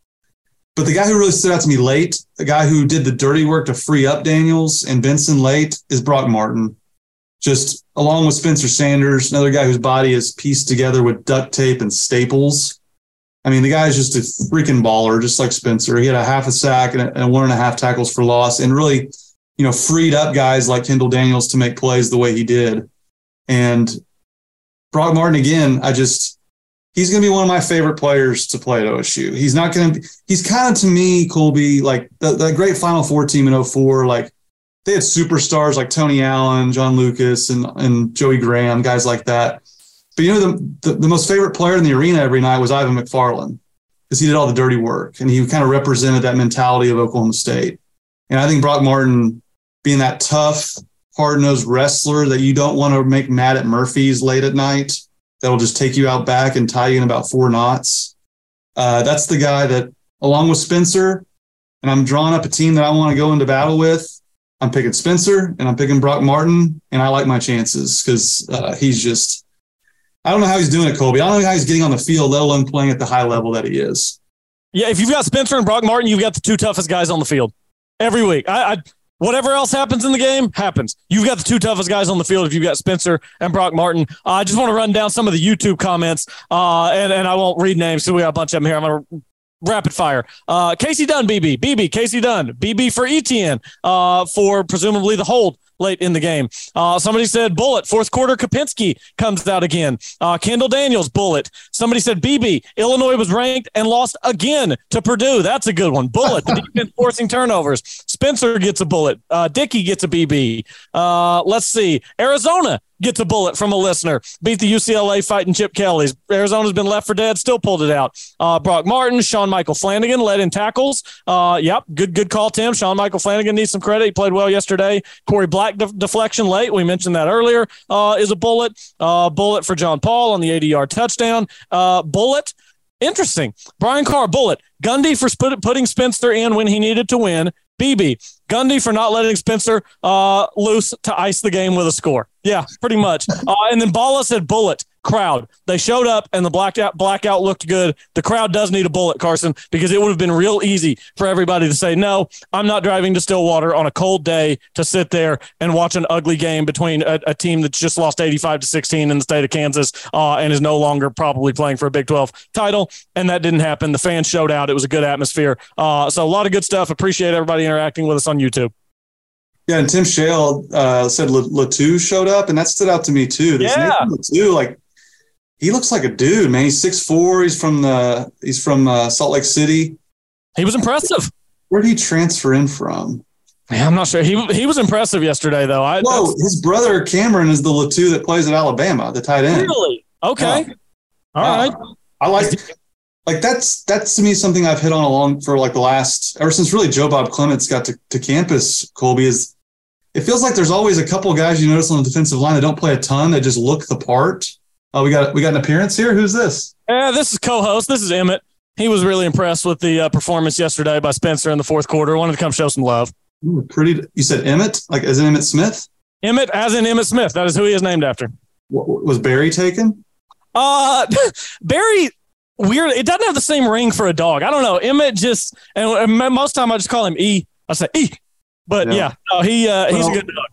But the guy who really stood out to me late, the guy who did the dirty work to free up Daniels and Benson late, is Brock Martin. Just along with Spencer Sanders, another guy whose body is pieced together with duct tape and staples. I mean, the guy is just a freaking baller, just like Spencer. He had a half a sack and, a, and one and a half tackles for loss, and really, you know, freed up guys like Kendal Daniels to make plays the way he did. And Brock Martin again, I just he's going to be one of my favorite players to play at OSU. He's not going to. He's kind of to me, Colby, like the, the great Final Four team in 04, like they had superstars like Tony Allen, John Lucas, and and Joey Graham, guys like that. But you know, the, the, the most favorite player in the arena every night was Ivan McFarlin because he did all the dirty work and he kind of represented that mentality of Oklahoma State. And I think Brock Martin being that tough, hard nosed wrestler that you don't want to make mad at Murphy's late at night, that'll just take you out back and tie you in about four knots. Uh, that's the guy that, along with Spencer, and I'm drawing up a team that I want to go into battle with. I'm picking Spencer and I'm picking Brock Martin, and I like my chances because uh, he's just. I don't know how he's doing it, Colby. I don't know how he's getting on the field, let alone playing at the high level that he is. Yeah, if you've got Spencer and Brock Martin, you've got the two toughest guys on the field every week. I, I whatever else happens in the game happens. You've got the two toughest guys on the field if you've got Spencer and Brock Martin. Uh, I just want to run down some of the YouTube comments, uh, and and I won't read names because we got a bunch of them here. I'm gonna rapid fire. Uh, Kasey Dunn, BB, BB, Kasey Dunn, BB for ETN, uh, for presumably the hold late in the game. Uh, somebody said bullet. Fourth quarter, Kapinski comes out again. Uh, Kendal Daniels, bullet. Somebody said BB. Illinois was ranked and lost again to Purdue. That's a good one. Bullet. The defense forcing turnovers. Spencer gets a bullet. Uh, Dickey gets a BB. Uh, let's see. Arizona gets a bullet from a listener. Beat the UCLA fighting Chip Kelly's. Arizona's been left for dead, still pulled it out. Uh, Brock Martin, Sean Michael Flanagan led in tackles. Uh, yep, good good call, Tim. Sean Michael Flanagan needs some credit. He played well yesterday. Korie Black de- deflection late. We mentioned that earlier. Uh, is a bullet. Uh, bullet for John Paul on the 80 yard touchdown. Uh, bullet. Interesting. Brian Carr, bullet. Gundy for sp- putting Spencer in when he needed to win. BB, Gundy for not letting Spencer uh, loose to ice the game with a score. Yeah, pretty much. Uh, and then Bala said bullet crowd. They showed up and the blackout blackout looked good. The crowd does need a bullet, Carson, because it would have been real easy for everybody to say, no, I'm not driving to Stillwater on a cold day to sit there and watch an ugly game between a, a team that's just lost 85 to 16 in the state of Kansas uh, and is no longer probably playing for a Big 12 title. And that didn't happen. The fans showed out. It was a good atmosphere. Uh, so a lot of good stuff. Appreciate everybody interacting with us on YouTube. Yeah, and Tim Shale uh, said Latu showed up, and that stood out to me too. This yeah. Latu, like he looks like a dude, man. He's six four. He's from the he's from uh, Salt Lake City. He was impressive. Where did he transfer in from? Yeah, I'm not sure. He he was impressive yesterday, though. I, Whoa, his brother Cameron is the Latu that plays at Alabama, the tight end. Really? Okay. Yeah. All right. I like like that's that's to me something I've hit on along for like the last ever since really Joe Bob Clements got to, to campus. Colby is it feels like there's always a couple guys you notice on the defensive line that don't play a ton that just look the part. Oh, we got we got an appearance here. Who's this? Yeah, this is co-host. This is Emmett. He was really impressed with the uh, performance yesterday by Spencer in the fourth quarter. Wanted to come show some love. Ooh, pretty. You said Emmett, like as in Emmitt Smith. Emmett, as in Emmitt Smith. That is who he is named after. Was Barry taken? Uh, Barry. Weird. It doesn't have the same ring for a dog. I don't know. Emmett just and most time I just call him E. I say E. But yeah, yeah no, he uh, he's well, a good dog.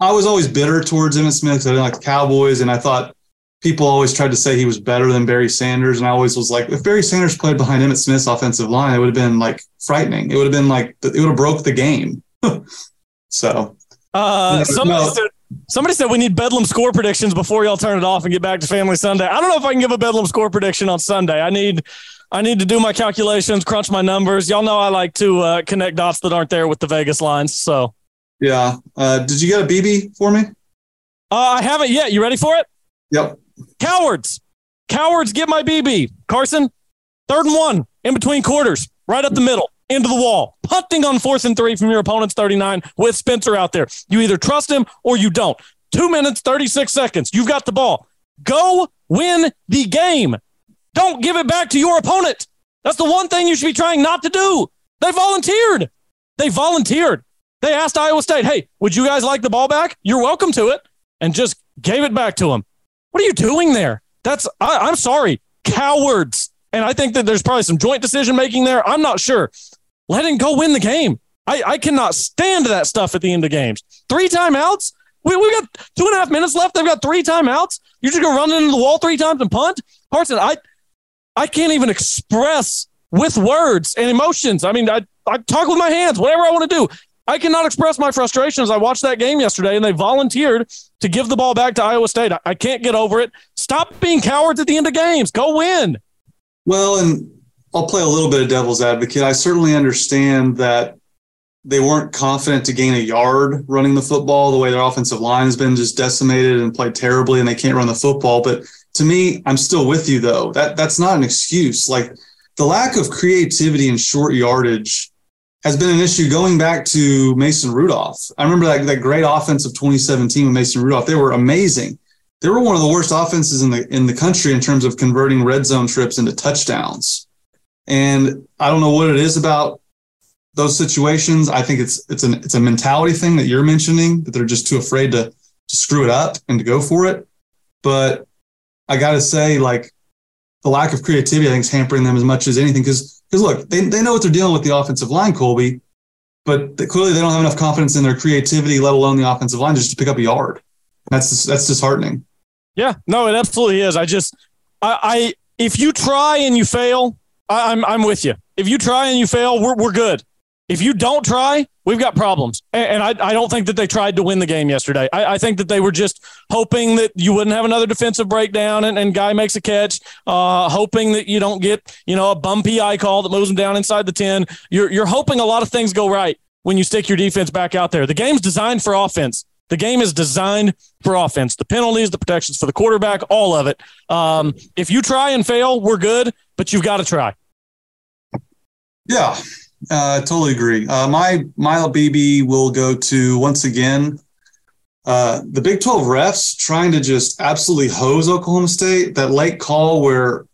I was always bitter towards Emmitt Smith because I didn't like the Cowboys, and I thought people always tried to say he was better than Barry Sanders, and I always was like, if Barry Sanders played behind Emmitt Smith's offensive line, it would have been like frightening. It would have been like it would have broke the game. so, uh, somebody, no. said, somebody said we need Bedlam score predictions before y'all turn it off and get back to Family Sunday. I don't know if I can give a Bedlam score prediction on Sunday. I need. I need to do my calculations, crunch my numbers. Y'all know I like to uh, connect dots that aren't there with the Vegas lines. So, yeah. Uh, did you get a BB for me? Uh, I haven't yet. You ready for it? Yep. Cowards. Cowards get my BB. Carson, third and one in between quarters, right up the middle, into the wall. Punting on fourth and three from your opponent's 39 with Spencer out there. You either trust him or you don't. Two minutes, 36 seconds. You've got the ball. Go win the game. Don't give it back to your opponent. That's the one thing you should be trying not to do. They volunteered. They volunteered. They asked Iowa State, hey, would you guys like the ball back? You're welcome to it. And just gave it back to them. What are you doing there? That's, I, I'm sorry, cowards. And I think that there's probably some joint decision making there. I'm not sure. Let him go win the game. I, I cannot stand that stuff at the end of games. Three timeouts. We, we got two and a half minutes left. They've got three timeouts. You're just gonna run into the wall three times and punt. Carson, I I can't even express with words and emotions. I mean, I, I talk with my hands, whatever I want to do. I cannot express my frustration as I watched that game yesterday and they volunteered to give the ball back to Iowa State. I, I can't get over it. Stop being cowards at the end of games. Go win. Well, and I'll play a little bit of devil's advocate. I certainly understand that they weren't confident to gain a yard running the football the way their offensive line has been just decimated and played terribly and they can't run the football. But to me, I'm still with you though. That that's not an excuse. Like the lack of creativity and short yardage has been an issue going back to Mason Rudolph. I remember that, that great offense of 2017 with Mason Rudolph. They were amazing. They were one of the worst offenses in the in the country in terms of converting red zone trips into touchdowns. And I don't know what it is about those situations. I think it's it's an it's a mentality thing that you're mentioning that they're just too afraid to to screw it up and to go for it. But I got to say, like the lack of creativity, I think, is hampering them as much as anything. Because because look, they they know what they're dealing with the offensive line, Colby, but they, clearly they don't have enough confidence in their creativity, let alone the offensive line, just to pick up a yard. That's that's disheartening. Yeah, no, it absolutely is. I just I, I if you try and you fail, I, I'm I'm with you. If you try and you fail, we're we're good. If you don't try, we've got problems. And, I, I don't think that they tried to win the game yesterday. I, I, think that they were just hoping that you wouldn't have another defensive breakdown and, and guy makes a catch, uh, hoping that you don't get, you know, a bumpy eye call that moves them down inside the 10. You're, you're hoping a lot of things go right when you stick your defense back out there. The game's designed for offense. The game is designed for offense. The penalties, the protections for the quarterback, all of it. Um, if you try and fail, we're good, but you've got to try. Yeah, uh, totally agree. Uh, my my BB will go to once again uh, the Big 12 refs trying to just absolutely hose Oklahoma State. That late call where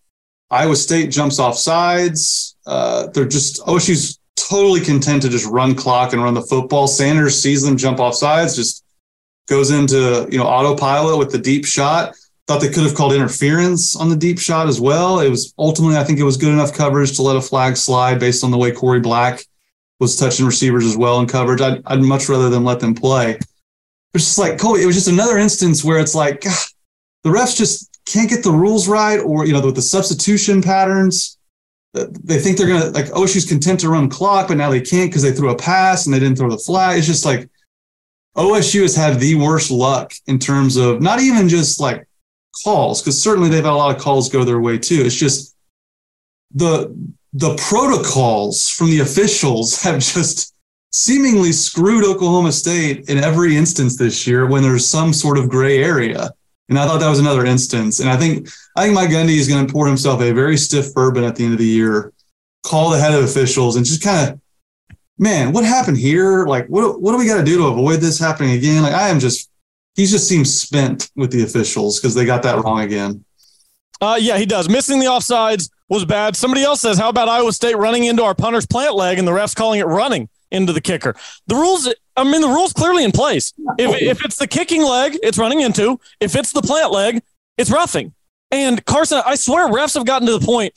Iowa State jumps off sides. Uh, they're just OSU's totally content to just run clock and run the football. Sanders sees them jump off sides, just goes into you know autopilot with the deep shot. Thought they could have called interference on the deep shot as well. It was ultimately, I think it was good enough coverage to let a flag slide based on the way Korie Black was touching receivers as well in coverage. I'd, I'd much rather than let them play. It's just like Kobe. It was just another instance where it's like God, the refs just can't get the rules right, or you know, with the substitution patterns, uh, they think they're gonna like OSU's content to run clock, but now they can't because they threw a pass and they didn't throw the flag. It's just like OSU has had the worst luck in terms of not even just like calls, because certainly they've had a lot of calls go their way too. It's just the the protocols from the officials have just seemingly screwed Oklahoma State in every instance this year when there's some sort of gray area. And I thought that was another instance. And I think I think Mike Gundy is going to pour himself a very stiff bourbon at the end of the year, call the head of officials, and just kind of, man, what happened here? Like, what what do we got to do to avoid this happening again? Like, I am just he just seems spent with the officials because they got that wrong again. Uh, yeah, he does. Missing the offsides was bad. Somebody else says, "How about Iowa State running into our punter's plant leg and the refs calling it running into the kicker?" The rules. I mean, the rules clearly in place. If if it's the kicking leg, it's running into. If it's the plant leg, it's roughing. And Carson, I swear, refs have gotten to the point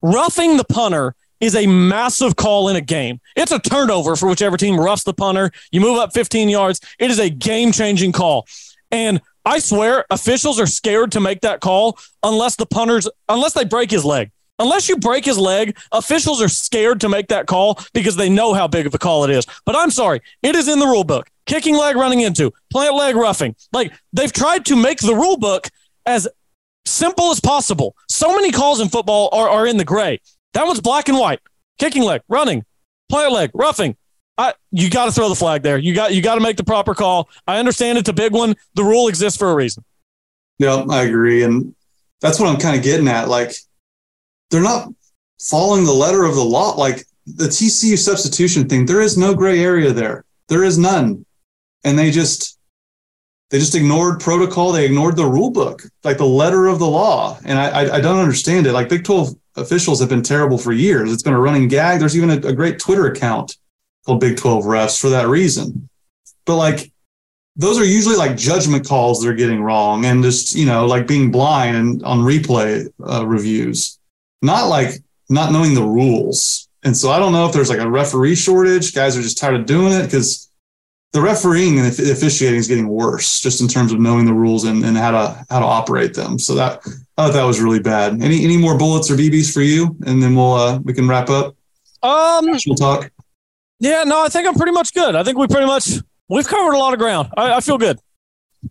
roughing the punter is a massive call in a game. It's a turnover for whichever team roughs the punter. You move up 15 yards. It is a game changing call. And I swear officials are scared to make that call unless the punters, unless they break his leg. Unless you break his leg, officials are scared to make that call because they know how big of a call it is. But I'm sorry, it is in the rule book. Kicking leg running into, plant leg roughing. Like they've tried to make the rule book as simple as possible. So many calls in football are, are in the gray. That one's black and white. Kicking leg, running, player leg, roughing. I, you got to throw the flag there. You got you got to make the proper call. I understand it's a big one. The rule exists for a reason. Yeah, I agree, and that's what I'm kind of getting at. Like, they're not following the letter of the law. Like the TCU substitution thing, there is no gray area there. There is none, and they just they just ignored protocol. They ignored the rule book, like the letter of the law. And I, I, I don't understand it. Like Big 12 officials have been terrible for years. It's been a running gag. There's even a, a great Twitter account called Big 12 refs for that reason. But like, those are usually like judgment calls they're getting wrong and just, you know, like being blind and on replay uh, reviews. not like not knowing the rules. And so I don't know if there's like a referee shortage. Guys are just tired of doing it because the refereeing and officiating is getting worse just in terms of knowing the rules and, and how to how to operate them. So that Thought that was really bad. Any any more bullets or BBs for you? And then we'll uh, we can wrap up. Um, we'll talk. Yeah, no, I think I'm pretty much good. I think we pretty much we've covered a lot of ground. I, I feel good.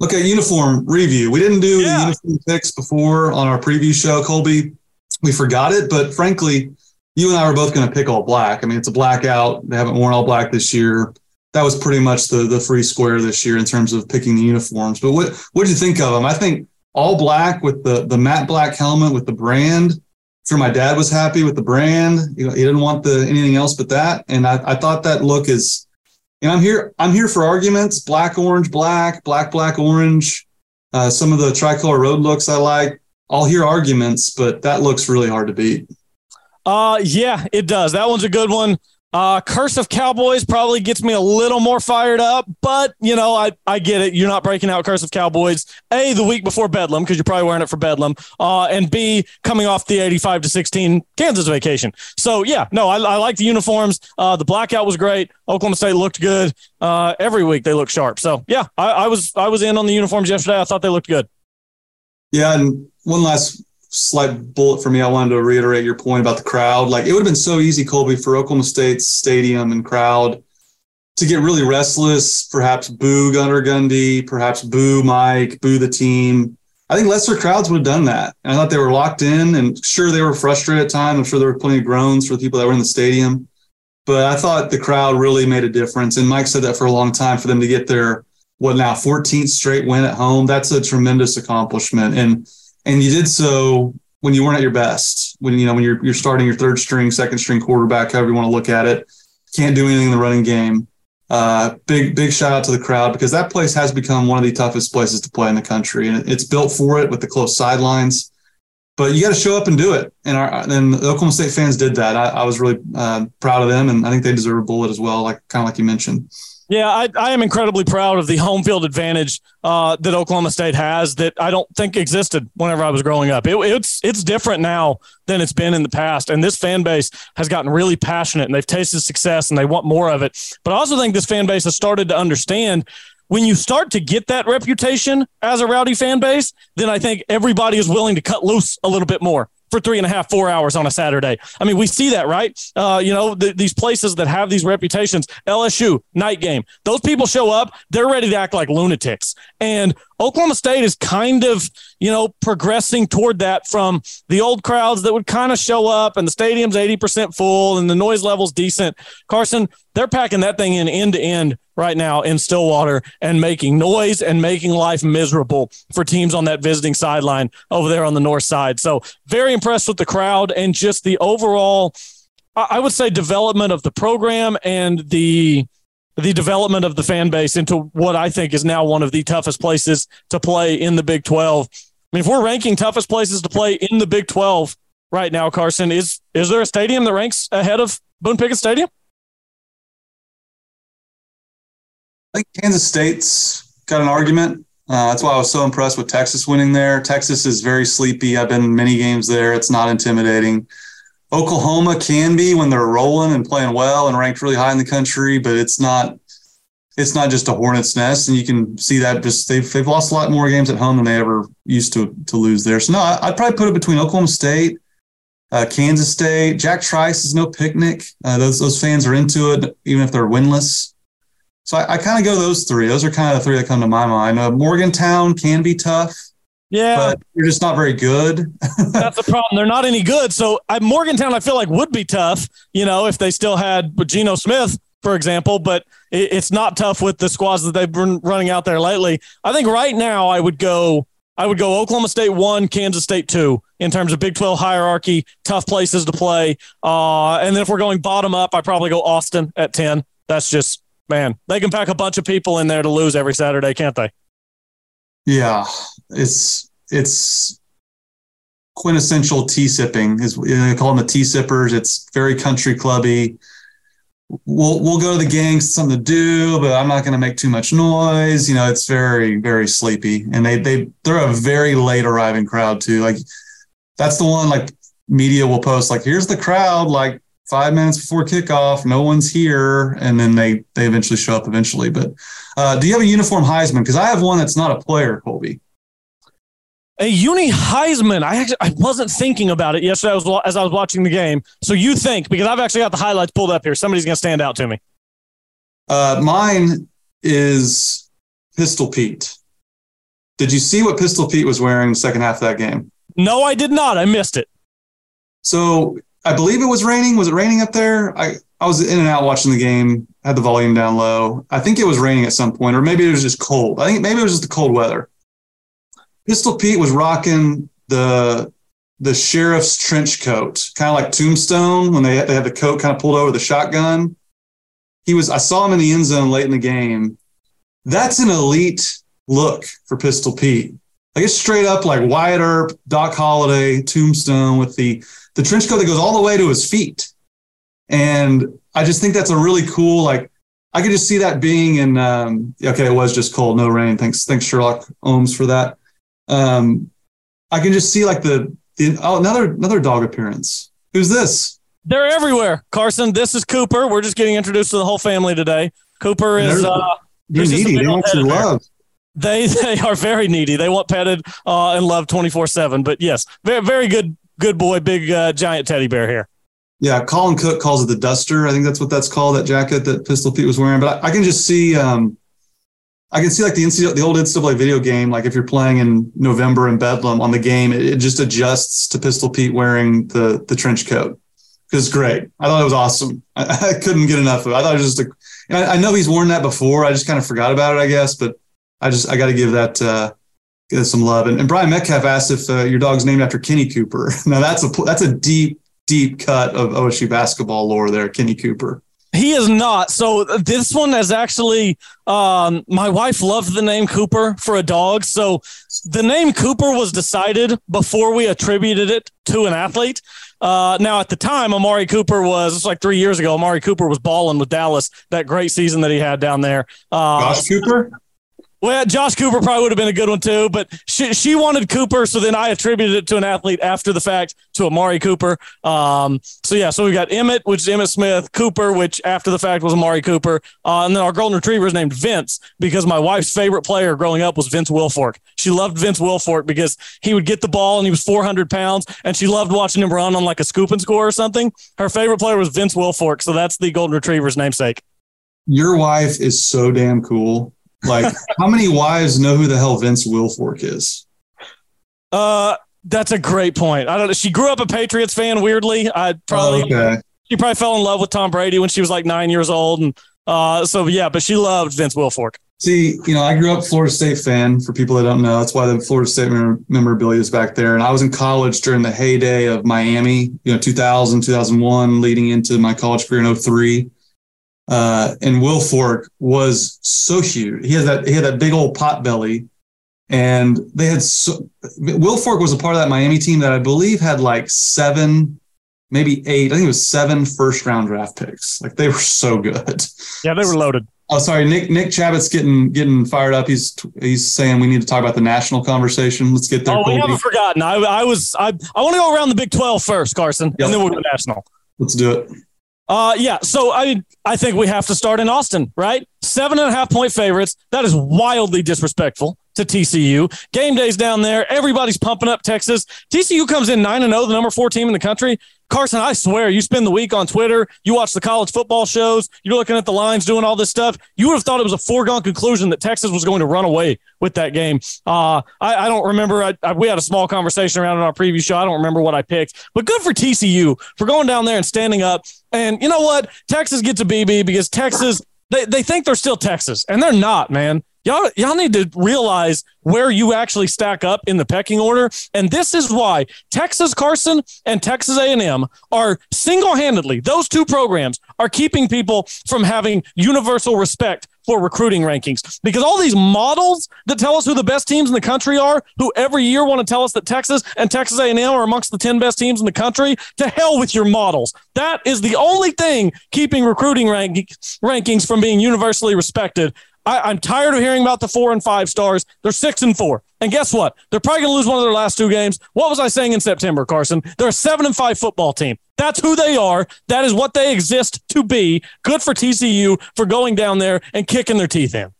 Okay, uniform review. We didn't do yeah. the uniform picks before on our preview show, Colby. We forgot it, but frankly, you and I were both going to pick all black. I mean, it's a blackout. They haven't worn all black this year. That was pretty much the the free square this year in terms of picking the uniforms. But what what did you think of them? I think all black with the the matte black helmet with the brand. Sure my dad was happy with the brand. You know, he didn't want the anything else but that. And I, I thought that look is and I'm here. I'm here for arguments: black, orange, black, black, black, orange. Uh, some of the tricolor road looks I like. I'll hear arguments, but that looks really hard to beat. Uh, yeah, it does. That one's a good one. Uh, Cursive Cowboys probably gets me a little more fired up, but you know, I, I get it. You're not breaking out Cursive Cowboys. A, the week before Bedlam, because you're probably wearing it for Bedlam. Uh, and B, coming off the 85 to 16 Kansas vacation. So yeah, no, I, I like the uniforms. Uh, the blackout was great. Oklahoma State looked good. Uh, every week they look sharp. So yeah, I, I was, I was in on the uniforms yesterday. I thought they looked good. Yeah. And one last slight bullet for me. I wanted to reiterate your point about the crowd. Like it would have been so easy, Colby, for Oklahoma State's stadium and crowd to get really restless, perhaps boo Gunnar Gundy, perhaps boo Mike, boo the team. I think lesser crowds would have done that. And I thought they were locked in and sure they were frustrated at times. I'm sure there were plenty of groans for the people that were in the stadium. But I thought the crowd really made a difference. And Mike said that for a long time for them to get their what now 14th straight win at home. That's a tremendous accomplishment. And and you did so when you weren't at your best. When you know when you're you're starting your third string, second string quarterback, however you want to look at it, can't do anything in the running game. Uh, big big shout out to the crowd because that place has become one of the toughest places to play in the country, and it's built for it with the close sidelines. But you got to show up and do it, and our and the Oklahoma State fans did that. I, I was really uh, proud of them, and I think they deserve a bullet as well, like kind of like you mentioned. Yeah, I, I am incredibly proud of the home field advantage uh, that Oklahoma State has that I don't think existed whenever I was growing up. It, it's it's different now than it's been in the past, and this fan base has gotten really passionate and they've tasted success and they want more of it. But I also think this fan base has started to understand when you start to get that reputation as a rowdy fan base, then I think everybody is willing to cut loose a little bit more for three and a half, four hours on a Saturday. I mean, we see that, right? Uh, you know, the, these places that have these reputations, LSU, night game, those people show up, they're ready to act like lunatics. And Oklahoma State is kind of, you know, progressing toward that from the old crowds that would kind of show up and the stadium's 80% full and the noise level's decent. Carson, they're packing that thing in end to end right now in Stillwater and making noise and making life miserable for teams on that visiting sideline over there on the north side. So, very impressed with the crowd and just the overall, I would say, development of the program and the the development of the fan base into what I think is now one of the toughest places to play in the Big 12. I mean, if we're ranking toughest places to play in the Big 12 right now, Carson, is is there a stadium that ranks ahead of Boone Pickens Stadium? I think Kansas State's got an argument. Uh, that's why I was so impressed with Texas winning there. Texas is very sleepy. I've been many games there. It's not intimidating. Oklahoma can be when they're rolling and playing well and ranked really high in the country, but it's not it's not just a hornet's nest, and you can see that just they've they've lost a lot more games at home than they ever used to to lose there. So no, I, would probably put it between Oklahoma State, uh, Kansas State. Jack Trice is no picnic. Uh, those those fans are into it, even if they're winless. So I, I kind of go those three. Those are kind of the three that come to my mind. Uh, Morgantown can be tough. Yeah, but you're just not very good. That's the problem. They're not any good. So I, Morgantown, I feel like would be tough. You know, if they still had Geno Smith, for example, but it, it's not tough with the squads that they've been running out there lately. I think right now I would go. I would go Oklahoma State one, Kansas State two in terms of Big 12 hierarchy, tough places to play. Uh, and then if we're going bottom up, I probably go Austin at 10. That's just, man, they can pack a bunch of people in there to lose every Saturday, can't they? Yeah, it's it's quintessential tea sipping. Is they call them the tea sippers. It's very country clubby. We'll we'll go to the gangs, something to do, but I'm not going to make too much noise. You know, it's very very sleepy, and they they they're a very late arriving crowd too. Like that's the one. Like media will post like, "Here's the crowd," like five minutes before kickoff, no one's here, and then they they eventually show up eventually. But uh, do you have a uniform Heisman? Because I have one that's not a player, Colby. A uni Heisman. I actually I wasn't thinking about it yesterday as, as I was watching the game. So you think because I've actually got the highlights pulled up here. Somebody's going to stand out to me. Uh, mine is Pistol Pete. Did you see what Pistol Pete was wearing the second half of that game? No, I did not. I missed it. So I believe it was raining. Was it raining up there? I, I was in and out watching the game, had the volume down low. I think it was raining at some point, or maybe it was just cold. I think maybe it was just the cold weather. Pistol Pete was rocking the the sheriff's trench coat, kind of like Tombstone when they they had the coat kind of pulled over the shotgun. He was. I saw him in the end zone late in the game. That's an elite look for Pistol Pete. Like it's straight up like Wyatt Earp, Doc Holliday, Tombstone with the the trench coat that goes all the way to his feet. And I just think that's a really cool, like, I could just see that being in, um, okay, it was just cold, no rain. Thanks, thanks, Sherlock Holmes, for that. Um, I can just see like the, the oh, another another dog appearance. Who's this? They're everywhere, Carson. This is Cooper. We're just getting introduced to the whole family today. Cooper is uh, they're needy. They want your love. They they are very needy. They want petted uh, and loved twenty four seven. But yes, very very good good boy, big uh, giant teddy bear here. Yeah, Colin Cook calls it the duster. I think that's what that's called. That jacket that Pistol Pete was wearing. But I, I can just see, um, I can see like the NCAA, the old NCAA video game. Like if you're playing in November in Bedlam on the game, it, it just adjusts to Pistol Pete wearing the the trench coat. Because great. I thought it was awesome. I, I, couldn't get enough of it. I thought it was just I know he's worn that before. I just kind of forgot about it, I guess. But I just I got to give that. Uh, give some love. And, and Brian Metcalf asked if uh, your dog's named after Kenny Cooper. Now that's a that's a deep deep cut of OSU basketball lore there, Kenny Cooper. He is not. So this one is actually um, my wife loved the name Cooper for a dog. So the name Cooper was decided before we attributed it to an athlete. Uh, now at the time, Amari Cooper was it's like three years ago. Amari Cooper was balling with Dallas that great season that he had down there. Uh, Josh Cooper. Well, Josh Cooper probably would have been a good one too, but she she wanted Cooper, so then I attributed it to an athlete after the fact to Amari Cooper. Um, so yeah, so we got Emmett, which is Emmitt Smith, Cooper, which after the fact was Amari Cooper, uh, and then our golden retriever is named Vince because my wife's favorite player growing up was Vince Wilfork. She loved Vince Wilfork because he would get the ball and he was 400 pounds, and she loved watching him run on like a scoop and score or something. Her favorite player was Vince Wilfork, so that's the golden retriever's namesake. Your wife is so damn cool like, how many wives know who the hell Vince Wilfork is? Uh, that's a great point. I don't know. She grew up a Patriots fan. Weirdly, I probably oh, okay. she probably fell in love with Tom Brady when she was like nine years old, and uh, so yeah. But she loved Vince Wilfork. See, you know, I grew up Florida State fan. For people that don't know, that's why the Florida State memorabilia is back there. And I was in college during the heyday of Miami. You know, 2000, 2001, leading into my college career in 03. Uh, and Wilfork was so huge. He had that he had that big old pot belly, and they had so, Wilfork was a part of that Miami team that I believe had like seven, maybe eight. I think it was seven first round draft picks. Like they were so good. Yeah, they were loaded. Oh, sorry, Nick. Nick Chabot's getting getting fired up. He's he's saying we need to talk about the national conversation. Let's get there. Oh, we haven't forgotten. I I was I I want to go around the Big 12 first, Carson, yep. and then we'll go national. Let's do it. Uh, yeah. So I I think we have to start in Austin, right? Seven and a half point favorites. That is wildly disrespectful to TCU. Game days down there. Everybody's pumping up Texas. TCU comes in 9 and 0, the number four team in the country. Carson, I swear, you spend the week on Twitter, you watch the college football shows, you're looking at the lines, doing all this stuff. You would have thought it was a foregone conclusion that Texas was going to run away with that game. Uh, I, I don't remember. I, I, we had a small conversation around in our preview show. I don't remember what I picked, but good for TCU for going down there and standing up. And you know what? Texas gets a BB because Texas they, they think they're still Texas, and they're not, man y'all y'all need to realize where you actually stack up in the pecking order. And this is why texas carson and texas a&m are single-handedly those two programs are keeping people from having universal respect for recruiting rankings. Because all these models that tell us who the best teams in the country are who every year want to tell us that texas and texas a&m are amongst the 10 best teams in the country to hell with your models. That is the only thing keeping recruiting rank- rankings from being universally respected I, am tired of hearing about the four and five stars. They're six and four. And guess what? They're probably going to lose one of their last two games. What was I saying in September, Carson? They're a seven and five football team. That's who they are. That is what they exist to be. Good for TCU for going down there and kicking their teeth in.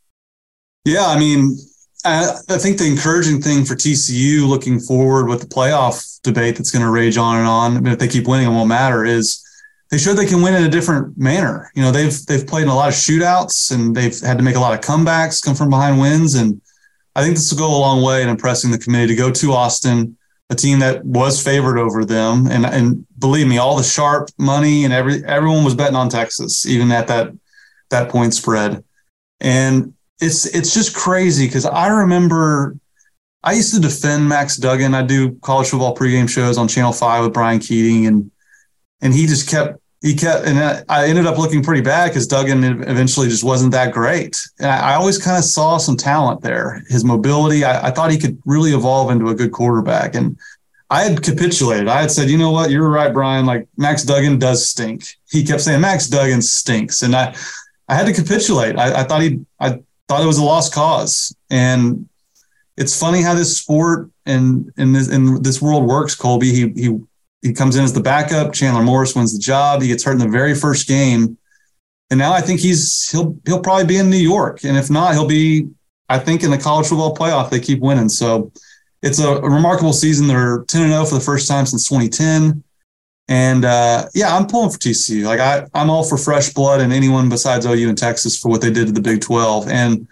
Yeah, I mean, I, I think the encouraging thing for TCU looking forward with the playoff debate that's going to rage on and on, I mean, if they keep winning, it won't matter, is they showed they can win in a different manner. You know, they've they've played in a lot of shootouts and they've had to make a lot of comebacks, come from behind wins, and I think this will go a long way in impressing the committee to go to Austin, a team that was favored over them, and and believe me, all the sharp money and every everyone was betting on Texas, even at that that point spread, and it's it's just crazy because I remember I used to defend Max Duggan. I do college football pregame shows on Channel Five with Brian Keating and and he just kept he kept and I ended up looking pretty bad because Duggan eventually just wasn't that great. And I, always kind of saw some talent there. His mobility, I, I, thought he could really evolve into a good quarterback. And I had capitulated. I had said, you know what, you're right, Brian. Like Max Duggan does stink. He kept saying Max Duggan stinks, and I I had to capitulate. I, I thought he I thought it was a lost cause. And it's funny how this sport and in this in this world works, Colby. He he he comes in as the backup. Chandler Morris wins the job. He gets hurt in the very first game, and now I think he's he'll he'll probably be in New York, and if not, he'll be I think in the college football playoff. They keep winning, so it's a, a remarkable season. They're ten and zero oh for the first time since 2010, and uh, yeah, I'm pulling for TCU. Like I I'm all for fresh blood and anyone besides OU and Texas for what they did to the Big 12, and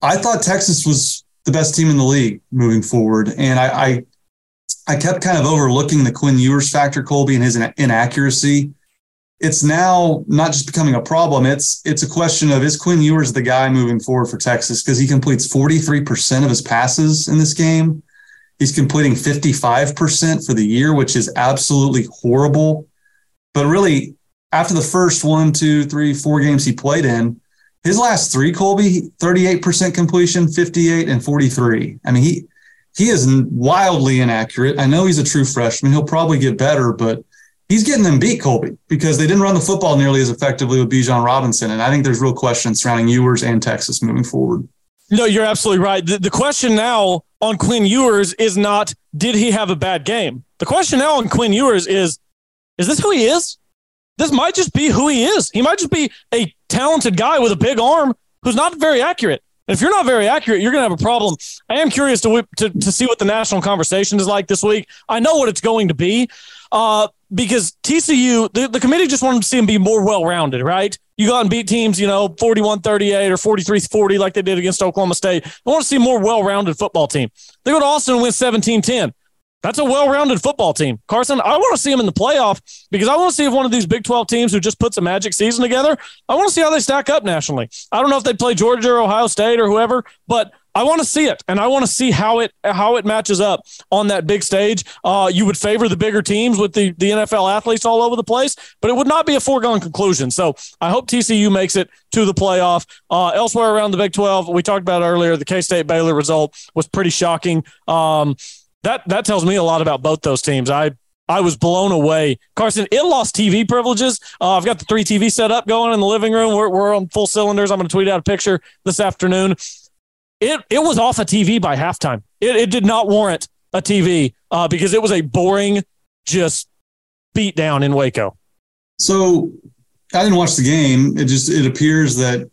I thought Texas was the best team in the league moving forward, and I, I I kept kind of overlooking the Quinn Ewers factor, Colby, and his inaccuracy. It's now not just becoming a problem. It's it's a question of is Quinn Ewers the guy moving forward for Texas because he completes 43% of his passes in this game. He's completing 55% for the year, which is absolutely horrible. But really, after the first one, two, three, four games he played in, his last three, Colby, 38% completion, 58 and 43. I mean, he he is wildly inaccurate. I know he's a true freshman. He'll probably get better, but he's getting them beat, Colby, because they didn't run the football nearly as effectively with Bijan Robinson. And I think there's real questions surrounding Ewers and Texas moving forward. No, you're absolutely right. The, the question now on Quinn Ewers is not, did he have a bad game? The question now on Quinn Ewers is, is this who he is? This might just be who he is. He might just be a talented guy with a big arm who's not very accurate if you're not very accurate, you're going to have a problem. I am curious to, to, to see what the national conversation is like this week. I know what it's going to be uh, because TCU, the, the committee just wanted to see them be more well rounded, right? You go out and beat teams, you know, 41 38 or 43 40 like they did against Oklahoma State. I want to see more well rounded football team. They go to Austin and win 17 10. That's a well-rounded football team. Carson, I want to see them in the playoff because I want to see if one of these Big 12 teams who just puts a magic season together, I want to see how they stack up nationally. I don't know if they play Georgia or Ohio State or whoever, but I want to see it, and I want to see how it how it matches up on that big stage. Uh, you would favor the bigger teams with the the NFL athletes all over the place, but it would not be a foregone conclusion. So I hope TCU makes it to the playoff. Uh, elsewhere around the Big Twelve, we talked about earlier, the K State Baylor result was pretty shocking. Um, that that tells me a lot about both those teams. I I was blown away. Carson, it lost TV privileges. Uh, I've got the three TV set up going in the living room. We're, we're on full cylinders. I'm going to tweet out a picture this afternoon. It it was off a TV by halftime. It, it did not warrant a TV uh, because it was a boring, just beat down in Waco. So I didn't watch the game. It just it appears that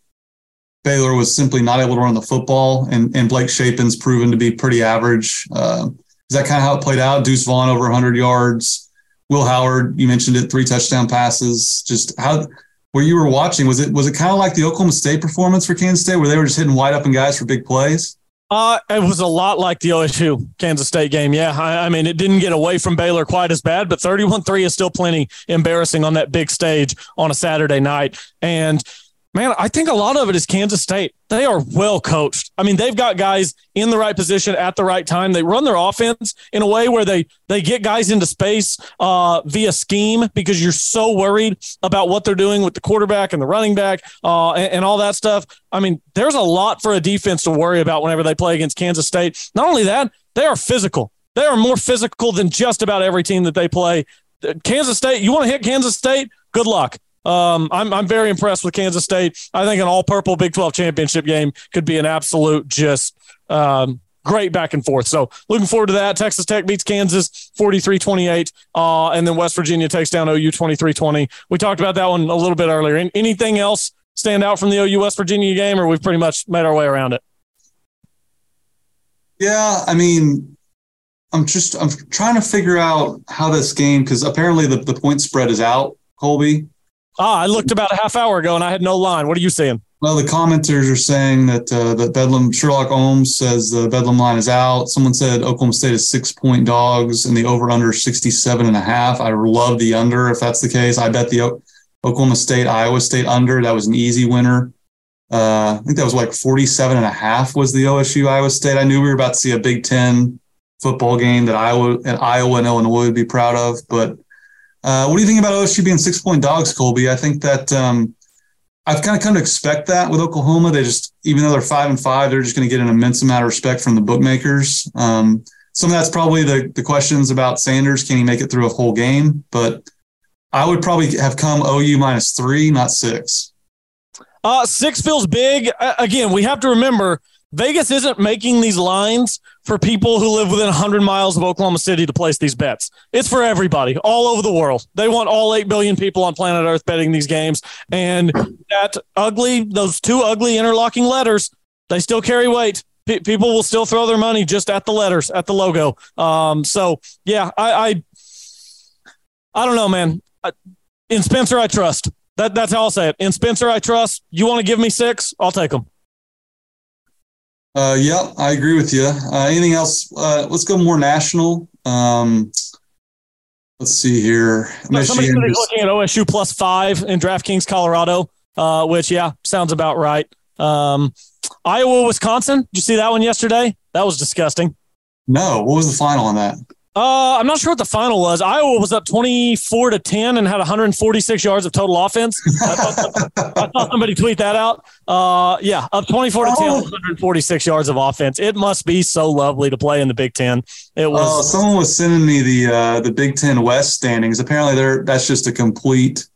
Baylor was simply not able to run the football, and, and Blake Shapen's proven to be pretty average. Uh, is that kind of how it played out? Deuce Vaughn over 100 yards. Will Howard, you mentioned it, three touchdown passes. Just how where you were watching was it was it kind of like the Oklahoma State performance for Kansas State, where they were just hitting wide open guys for big plays? Uh, it was a lot like the OSU Kansas State game. Yeah. I, I mean, it didn't get away from Baylor quite as bad, but 31 3 is still plenty embarrassing on that big stage on a Saturday night. And Man, I think a lot of it is Kansas State. They are well coached. I mean, they've got guys in the right position at the right time. They run their offense in a way where they they get guys into space uh, via scheme because you're so worried about what they're doing with the quarterback and the running back uh, and, and all that stuff. I mean, there's a lot for a defense to worry about whenever they play against Kansas State. Not only that, they are physical. They are more physical than just about every team that they play. Kansas State, you want to hit Kansas State? Good luck Um, I'm I'm very impressed with Kansas State. I think an all purple Big 12 championship game could be an absolute just um, great back and forth. So looking forward to that. Texas Tech beats Kansas 43-28, uh, and then West Virginia takes down OU 23-20. We talked about that one a little bit earlier. Anything else stand out from the OU West Virginia game, or we've pretty much made our way around it? Yeah, I mean, I'm just I'm trying to figure out how this game because apparently the, the point spread is out, Colby. Ah, I looked about a half hour ago and I had no line. What are you saying? Well, the commenters are saying that uh, that Bedlam Sherlock Holmes says the Bedlam line is out. Someone said Oklahoma State is six point dogs and the over under 67 and a half. I love the under if that's the case. I bet the o- Oklahoma State Iowa State under. That was an easy winner. Uh, I think that was like 47 and a half was the OSU Iowa State. I knew we were about to see a Big Ten football game that Iowa and Iowa and Illinois would be proud of. But uh, what do you think about OSU being six point dogs, Colby? I think that um, I've kind of come to expect that with Oklahoma. They just, even though they're five and five, they're just going to get an immense amount of respect from the bookmakers. Um, some of that's probably the the questions about Sanders. Can he make it through a whole game? But I would probably have come OU minus three, not six. Uh, six feels big. Uh, again, we have to remember Vegas isn't making these lines for people who live within 100 miles of Oklahoma City to place these bets. It's for everybody all over the world. They want all 8 billion people on planet Earth betting these games. And that ugly, those two ugly interlocking letters, they still carry weight. P- people will still throw their money just at the letters, at the logo. Um, so, yeah, I, I, I don't know, man. In Spencer, I trust. That, that's how I'll say it. In Spencer, I trust. You want to give me six? I'll take them. Uh, yeah, I agree with you. Uh, anything else? Uh, let's go more national. Um, let's see here. No, somebody's looking at OSU plus five in DraftKings Colorado, uh, which yeah sounds about right. Um, Iowa Wisconsin. Did you see that one yesterday? That was disgusting. No, what was the final on that? Uh, I'm not sure what the final was. Iowa was up 24 to 10 and had 146 yards of total offense. I thought, I thought somebody tweet that out. Uh, yeah, up 24 to 10, 146 yards of offense. It must be so lovely to play in the Big Ten. It was. Oh, someone was sending me the uh, the Big Ten West standings. Apparently, they're that's just a complete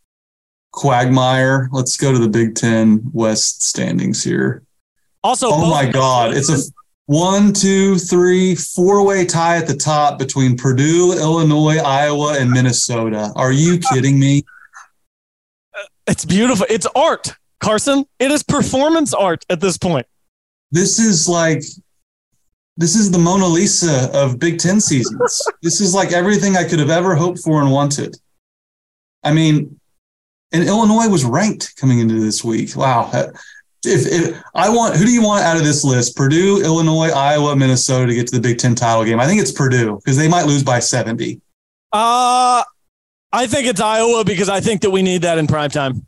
quagmire. Let's go to the Big Ten West standings here. Also, oh my God, it's a one, two, three, four way tie at the top between Purdue, Illinois, Iowa, and Minnesota. Are you kidding me? Uh, it's beautiful. It's art, Carson. It is performance art at this point. This is like, this is the Mona Lisa of Big Ten seasons. this is like everything I could have ever hoped for and wanted. I mean, and Illinois was ranked coming into this week. Wow if, if I want, who do you want out of this list? Purdue, Illinois, Iowa, Minnesota to get to the Big Ten title game. I think it's Purdue because they might lose by seventy. Uh I think it's Iowa because I think that we need that in prime time.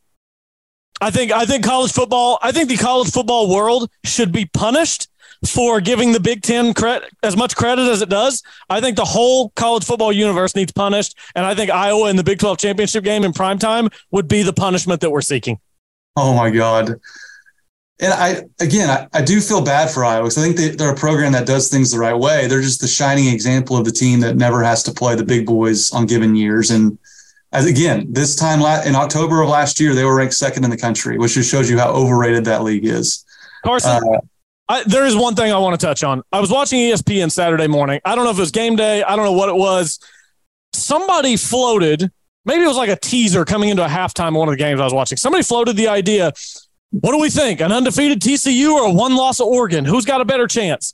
I think I think college football. I think the college football world should be punished for giving the Big Ten credit as much credit as it does. I think the whole college football universe needs punished, and I think Iowa in the Big Twelve championship game in prime time would be the punishment that we're seeking. Oh my God! And I again I, I do feel bad for Iowa because I think they, they're a program that does things the right way. They're just the shining example of the team that never has to play the big boys on given years. And as again, this time in October of last year, they were ranked second in the country, which just shows you how overrated that league is. Carson, uh, I, there is one thing I want to touch on. I was watching ESPN Saturday morning. I don't know if it was game day. I don't know what it was. Somebody floated. Maybe it was like a teaser coming into a halftime of one of the games I was watching. Somebody floated the idea what do we think? An undefeated TCU or a one loss Oregon? Who's got a better chance?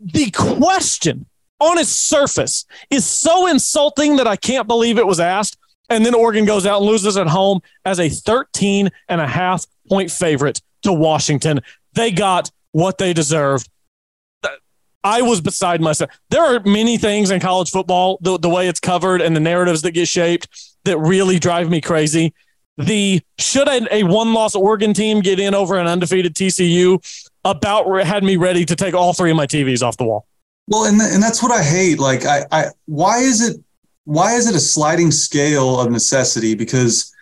The question on its surface is so insulting that I can't believe it was asked. And then Oregon goes out and loses at home as a 13 and a half point favorite to Washington. They got what they deserved. I was beside myself. There are many things in college football, the, the way it's covered and the narratives that get shaped that really drive me crazy the should a, one loss Oregon team get in over an undefeated TCU about had me ready to take all three of my TVs off the wall. Well, and and that's what I hate. Like, I, I why is it why is it a sliding scale of necessity? Because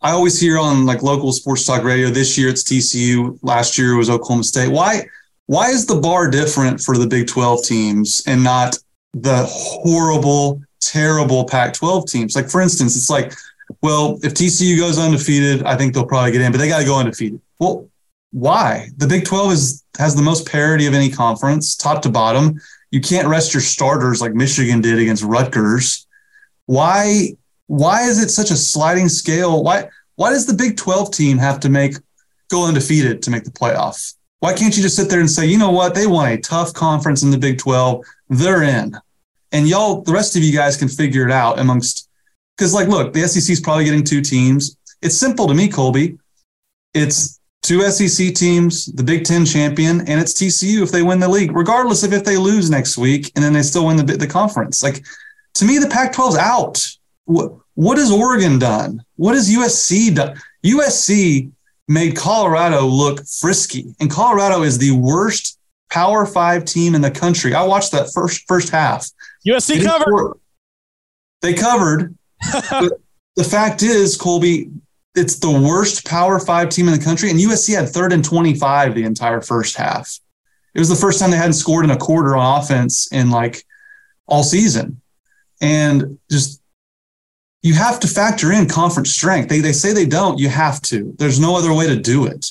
I always hear on like local sports talk radio. This year it's TCU. Last year it was Oklahoma State. Why why is the bar different for the Big Twelve teams and not the horrible, terrible Pac twelve teams? Like for instance, it's like well, if TCU goes undefeated, I think they'll probably get in, but they got to go undefeated. Well, why? The Big 12 is has the most parity of any conference, top to bottom. You can't rest your starters like Michigan did against Rutgers. Why why is it such a sliding scale? Why why does the Big 12 team have to make go undefeated to make the playoff? Why can't you just sit there and say, you know what? They won a tough conference in the Big 12. They're in. And y'all, the rest of you guys can figure it out amongst, because like, look, the SEC is probably getting two teams. It's simple to me, Colby. It's two SEC teams, the Big Ten champion, and it's TCU if they win the league, regardless of if they lose next week and then they still win the, the conference. Like, to me, the Pac 12's out. What, what has Oregon done? What has USC done? USC made Colorado look frisky. And Colorado is the worst Power Five team in the country. I watched that first first half. USC they covered. They covered. The fact is, Colby, it's the worst Power Five team in the country, and USC had third and twenty-five the entire first half. It was the first time they hadn't scored in a quarter on offense in like all season, and just you have to factor in conference strength. They, they say they don't, you have to. There's no other way to do it.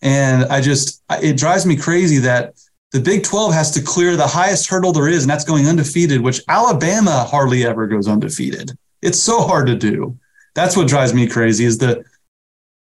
And I just, it drives me crazy that the Big 12 has to clear the highest hurdle there is, and that's going undefeated, which Alabama hardly ever goes undefeated. It's so hard to do. That's what drives me crazy is that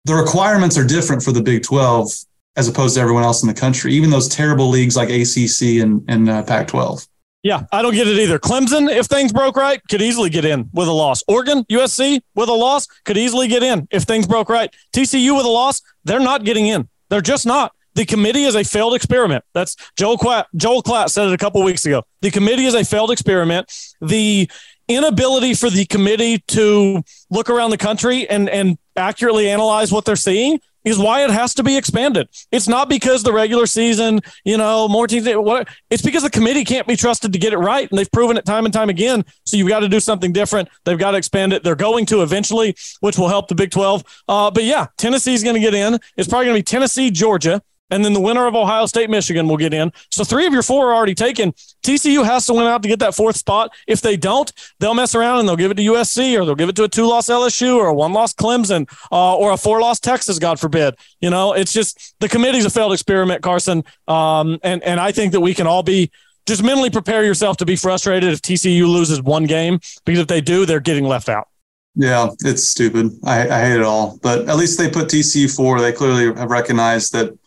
the requirements are different for the Big 12 as opposed to everyone else in the country, even those terrible leagues like ACC and, and uh, Pac 12. Yeah, I don't get it either. Clemson, if things broke right, could easily get in with a loss. Oregon, USC with a loss could easily get in if things broke right. TCU with a loss, they're not getting in. They're just not. The committee is a failed experiment. That's Joel Klatt. Joel Klatt said it a couple weeks ago. The committee is a failed experiment. The inability for the committee to look around the country and and accurately analyze what they're seeing is why it has to be expanded. It's not because the regular season, you know, more teams. It's because the committee can't be trusted to get it right, and they've proven it time and time again. So you've got to do something different. They've got to expand it. They're going to eventually, which will help the Big Twelve. Uh, but yeah, Tennessee's going to get in. It's probably going to be Tennessee, Georgia, and then the winner of Ohio State, Michigan will get in. So three of your four are already taken. TCU has to win out to get that fourth spot. If they don't, they'll mess around and they'll give it to USC or they'll give it to a two loss LSU or a one loss Clemson uh, or a four loss Texas, God forbid. You know, it's just the committee's a failed experiment, Carson. Um, and, and I think that we can all be just mentally prepare yourself to be frustrated if TCU loses one game because if they do, they're getting left out. Yeah, it's stupid. I, I hate it all. But at least they put TCU four. They clearly have recognized that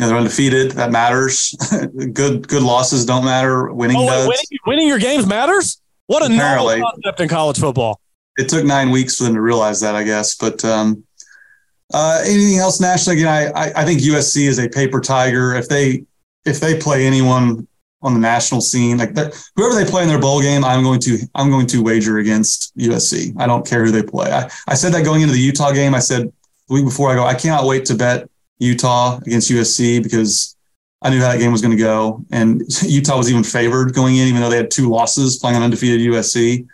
know, they're undefeated. That matters. good good losses don't matter. Winning oh, does. Winning, winning, your games matters. What a Apparently, novel concept in college football. It took nine weeks for them to realize that, I guess. But um, uh, anything else nationally? Again, I, I think USC is a paper tiger. If they if they play anyone on the national scene, like whoever they play in their bowl game, I'm going to I'm going to wager against USC. I don't care who they play. I, I said that going into the Utah game. I said the week before I go, I cannot wait to bet Utah against USC because I knew how that game was going to go. And Utah was even favored going in, even though they had two losses playing on undefeated USC.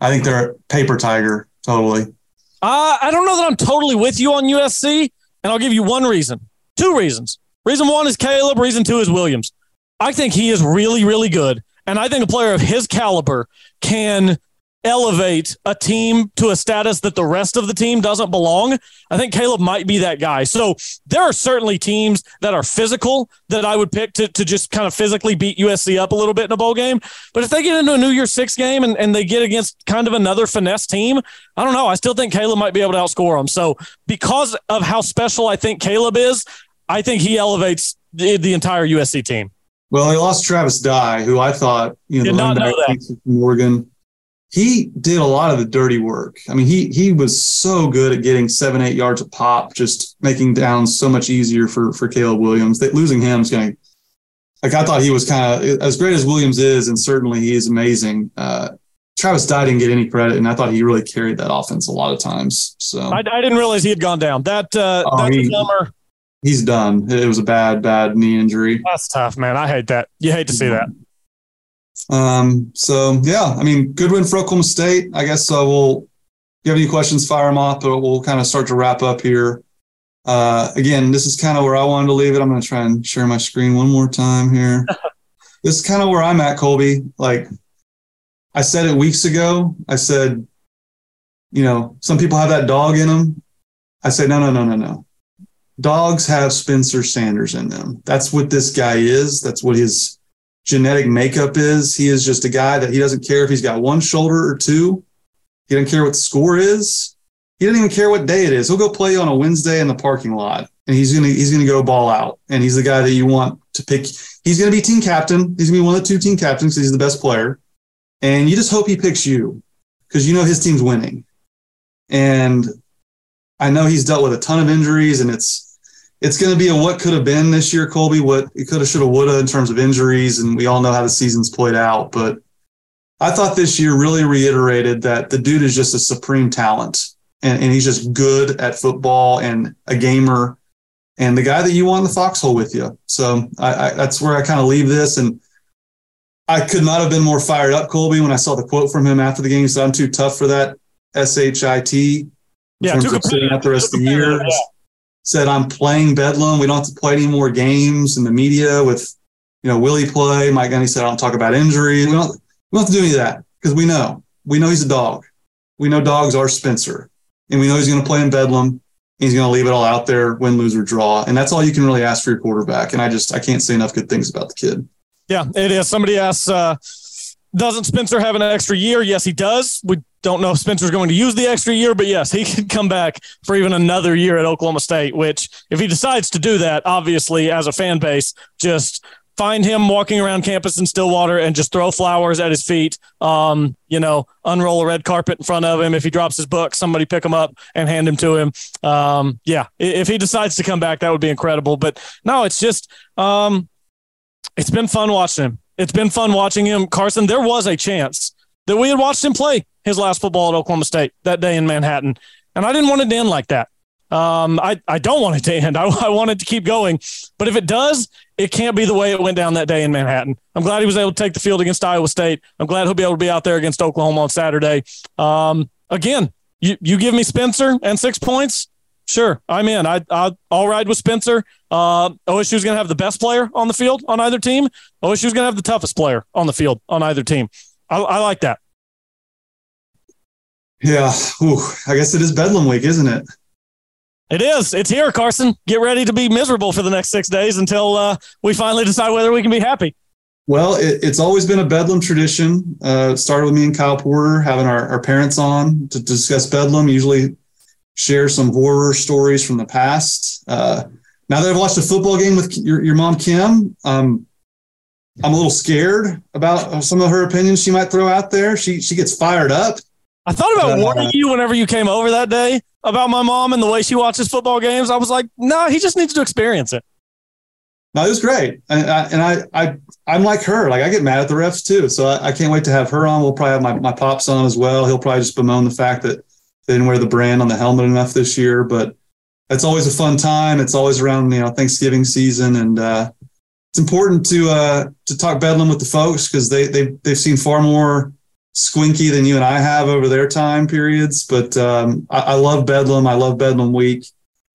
I think they're a paper tiger, totally. Uh, I don't know that I'm totally with you on USC, and I'll give you one reason. Two reasons. Reason one is Caleb, reason two is Williams. I think he is really, really good. And I think a player of his caliber can elevate a team to a status that the rest of the team doesn't belong. I think Caleb might be that guy. So there are certainly teams that are physical that I would pick to, to just kind of physically beat USC up a little bit in a bowl game. But if they get into a New Year's Six game and, and they get against kind of another finesse team, I don't know. I still think Caleb might be able to outscore them. So because of how special I think Caleb is, I think he elevates the, the entire USC team. Well, they lost Travis Dye, who I thought, you know, Did the linebacker from Morgan he did a lot of the dirty work. I mean, he he was so good at getting seven, eight yards of pop, just making downs so much easier for for Caleb Williams. That losing him is going to like I thought he was kind of as great as Williams is, and certainly he is amazing. Uh, Travis Dye didn't get any credit, and I thought he really carried that offense a lot of times. So I, I didn't realize he had gone down. That uh, oh, that's he, a He's done. It was a bad, bad knee injury. That's tough, man. I hate that. You hate to see that. Um, so yeah, I mean, good win for Oklahoma State. I guess uh, we'll. If you have any questions, fire them off, but we'll kind of start to wrap up here. Uh, again, this is kind of where I wanted to leave it. I'm going to try and share my screen one more time here. this is kind of where I'm at, Colby. Like I said it weeks ago. I said you know, some people have that dog in them. I say, no, no, no, no, no. Dogs have Spencer Sanders in them. That's what this guy is. That's what his genetic makeup is. He is just a guy that he doesn't care if he's got one shoulder or two. He doesn't care what the score is. He doesn't even care what day it is. He'll go play on a Wednesday in the parking lot and he's gonna he's gonna go ball out. And he's the guy that you want to pick. He's gonna be team captain. He's gonna be one of the two team captains because he's the best player. And you just hope he picks you because you know his team's winning. And I know he's dealt with a ton of injuries, and it's it's going to be a what could have been this year, Colby. What it could have, should have, would have in terms of injuries, and we all know how the season's played out. But I thought this year really reiterated that the dude is just a supreme talent, and, and he's just good at football and a gamer, and the guy that you want in the foxhole with you. So I, I, that's where I kind of leave this, and I could not have been more fired up, Colby, when I saw the quote from him after the game. He said, "I'm too tough for that." SHIT. Yeah, a sitting out the rest of the year. Yeah. Said I'm playing Bedlam. We don't have to play any more games in the media with, you know, Willie play. Mike Gundy said I don't talk about injuries. We don't. We don't have to do any of that because we know. We know he's a dog. We know dogs are Spencer, and we know he's going to play in Bedlam. He's going to leave it all out there, win, lose, or draw, and that's all you can really ask for your quarterback. And I just I can't say enough good things about the kid. Yeah, it is. Somebody asks, uh, doesn't Spencer have an extra year? Yes, he does. We don't know if Spencer's going to use the extra year, but yes, he could come back for even another year at Oklahoma State, which if he decides to do that, obviously as a fan base, just find him walking around campus in Stillwater and just throw flowers at his feet. Um, you know, unroll a red carpet in front of him. If he drops his book, somebody pick him up and hand him to him. Um, yeah, if he decides to come back, that would be incredible. But no, it's just, um, it's been fun watching him. It's been fun watching him. Carson, there was a chance that we had watched him play his last football at Oklahoma State that day in Manhattan. And I didn't want it to end like that. Um, I, I don't want it to end. I, I want it to keep going. But if it does, it can't be the way it went down that day in Manhattan. I'm glad he was able to take the field against Iowa State. I'm glad he'll be able to be out there against Oklahoma on Saturday. Um, again, you, you give me Spencer and six points. Sure, I'm in. I, I will ride with Spencer. Uh, is going to have the best player on the field on either team. OSU is going to have the toughest player on the field on either team. I, I like that. Yeah. Ooh, I guess it is Bedlam week, isn't it? It is. It's here, Carson. Get ready to be miserable for the next six days until uh, we finally decide whether we can be happy. Well, it, it's always been a Bedlam tradition. Uh, started with me and Kyle Porter having our, our parents on to discuss Bedlam, usually share some horror stories from the past. Uh, now that I've watched a football game with your, your mom, Kim, um, I'm a little scared about some of her opinions she might throw out there. She she gets fired up. I thought about warning you whenever you came over that day about my mom and the way she watches football games. I was like, no, nah, he just needs to experience it. No, it was great, and I, and I, I I'm like her. Like I get mad at the refs too, so I, I can't wait to have her on. We'll probably have my, my pops on as well. He'll probably just bemoan the fact that they didn't wear the brand on the helmet enough this year, but it's always a fun time. It's always around you know Thanksgiving season, and uh, it's important to uh, to talk Bedlam with the folks because they they they've seen far more squinky than you and I have over their time periods. But um, I, I, love Bedlam. I love Bedlam Week.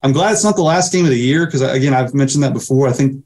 I'm glad it's not the last game of the year because again I've mentioned that before. I think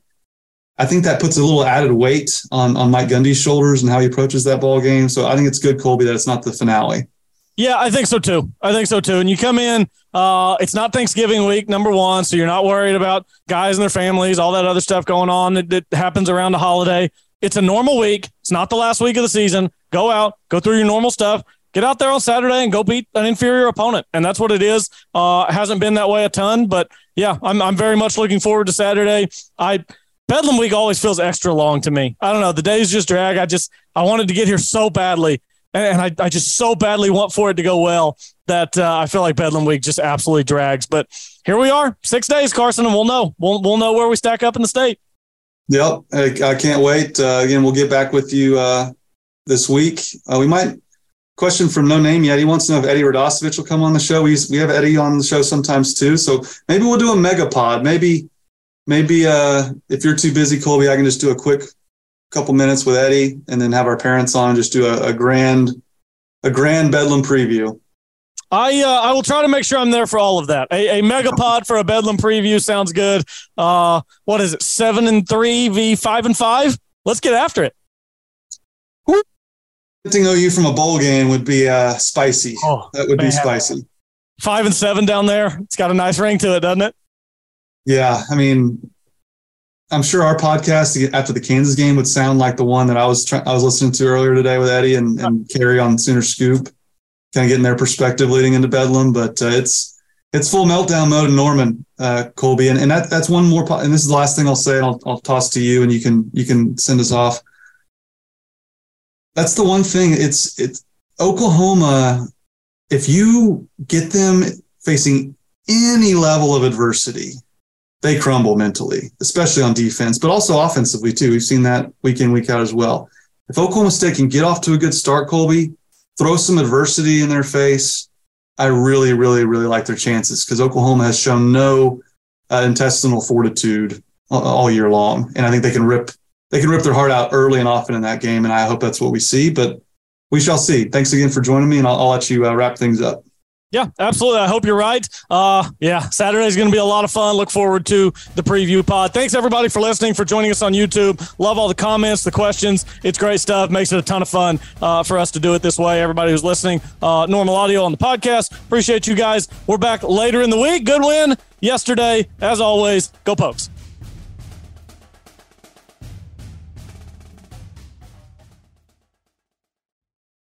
I think that puts a little added weight on on Mike Gundy's shoulders and how he approaches that ball game. So I think it's good, Colby, that it's not the finale. Yeah, I think so too. I think so too. And you come in, uh, it's not Thanksgiving week, number one, so you're not worried about guys and their families, all that other stuff going on that, that happens around the holiday. It's a normal week. It's not the last week of the season. Go out, go through your normal stuff, get out there on Saturday and go beat an inferior opponent. And that's what it is. Uh, hasn't been that way a ton, but yeah, I'm, I'm very much looking forward to Saturday. I Bedlam week always feels extra long to me. I don't know. The days just drag. I just I wanted to get here so badly and I, I just so badly want for it to go well that uh, I feel like Bedlam Week just absolutely drags. But here we are, six days, Carson, and we'll know. We'll, we'll know where we stack up in the state. Yep, I, I can't wait. Uh, again, we'll get back with you uh, this week. Uh, we might question from no name yet. He wants to know if Eddie Radosevich will come on the show. We we have Eddie on the show sometimes too, so maybe we'll do a mega pod. Maybe maybe uh, if you're too busy, Colby, I can just do a quick couple minutes with Eddie, and then have our parents on and just do a, a grand a grand Bedlam preview. I uh, I will try to make sure I'm there for all of that. A, a megapod for a Bedlam preview sounds good. Uh, what is it? Seven and three v five and five. Let's get after it. OU from a bowl game would be uh, spicy. Oh, that would man. be spicy. Five and seven down there. It's got a nice ring to it, doesn't it? Yeah, I mean, I'm sure our podcast after the Kansas game would sound like the one that I was try- I was listening to earlier today with Eddie and, and Carey on Sooner Scoop, kind of getting their perspective leading into Bedlam. But uh, it's it's full meltdown mode in Norman, uh, Colby, and, and that that's one more. Po- and this is the last thing I'll say, and I'll, I'll toss to you, and you can you can send us off. That's the one thing. It's it's Oklahoma. If you get them facing any level of adversity, they crumble mentally, especially on defense, but also offensively too. We've seen that week in, week out as well. If Oklahoma State can get off to a good start, Colby, throw some adversity in their face, I really, really, really like their chances because Oklahoma has shown no uh, intestinal fortitude all, all year long, and I think they can rip they can rip their heart out early and often in that game, and I hope that's what we see. But we shall see. Thanks again for joining me, and I'll, I'll let you uh, wrap things up. Yeah, absolutely. I hope you're right. Uh, yeah, Saturday's going to be a lot of fun. Look forward to the preview pod. Thanks everybody for listening, for joining us on YouTube. Love all the comments, the questions. It's great stuff. Makes it a ton of fun uh, for us to do it this way. Everybody who's listening, uh, normal audio on the podcast. Appreciate you guys. We're back later in the week. Good win yesterday. As always, go Pokes.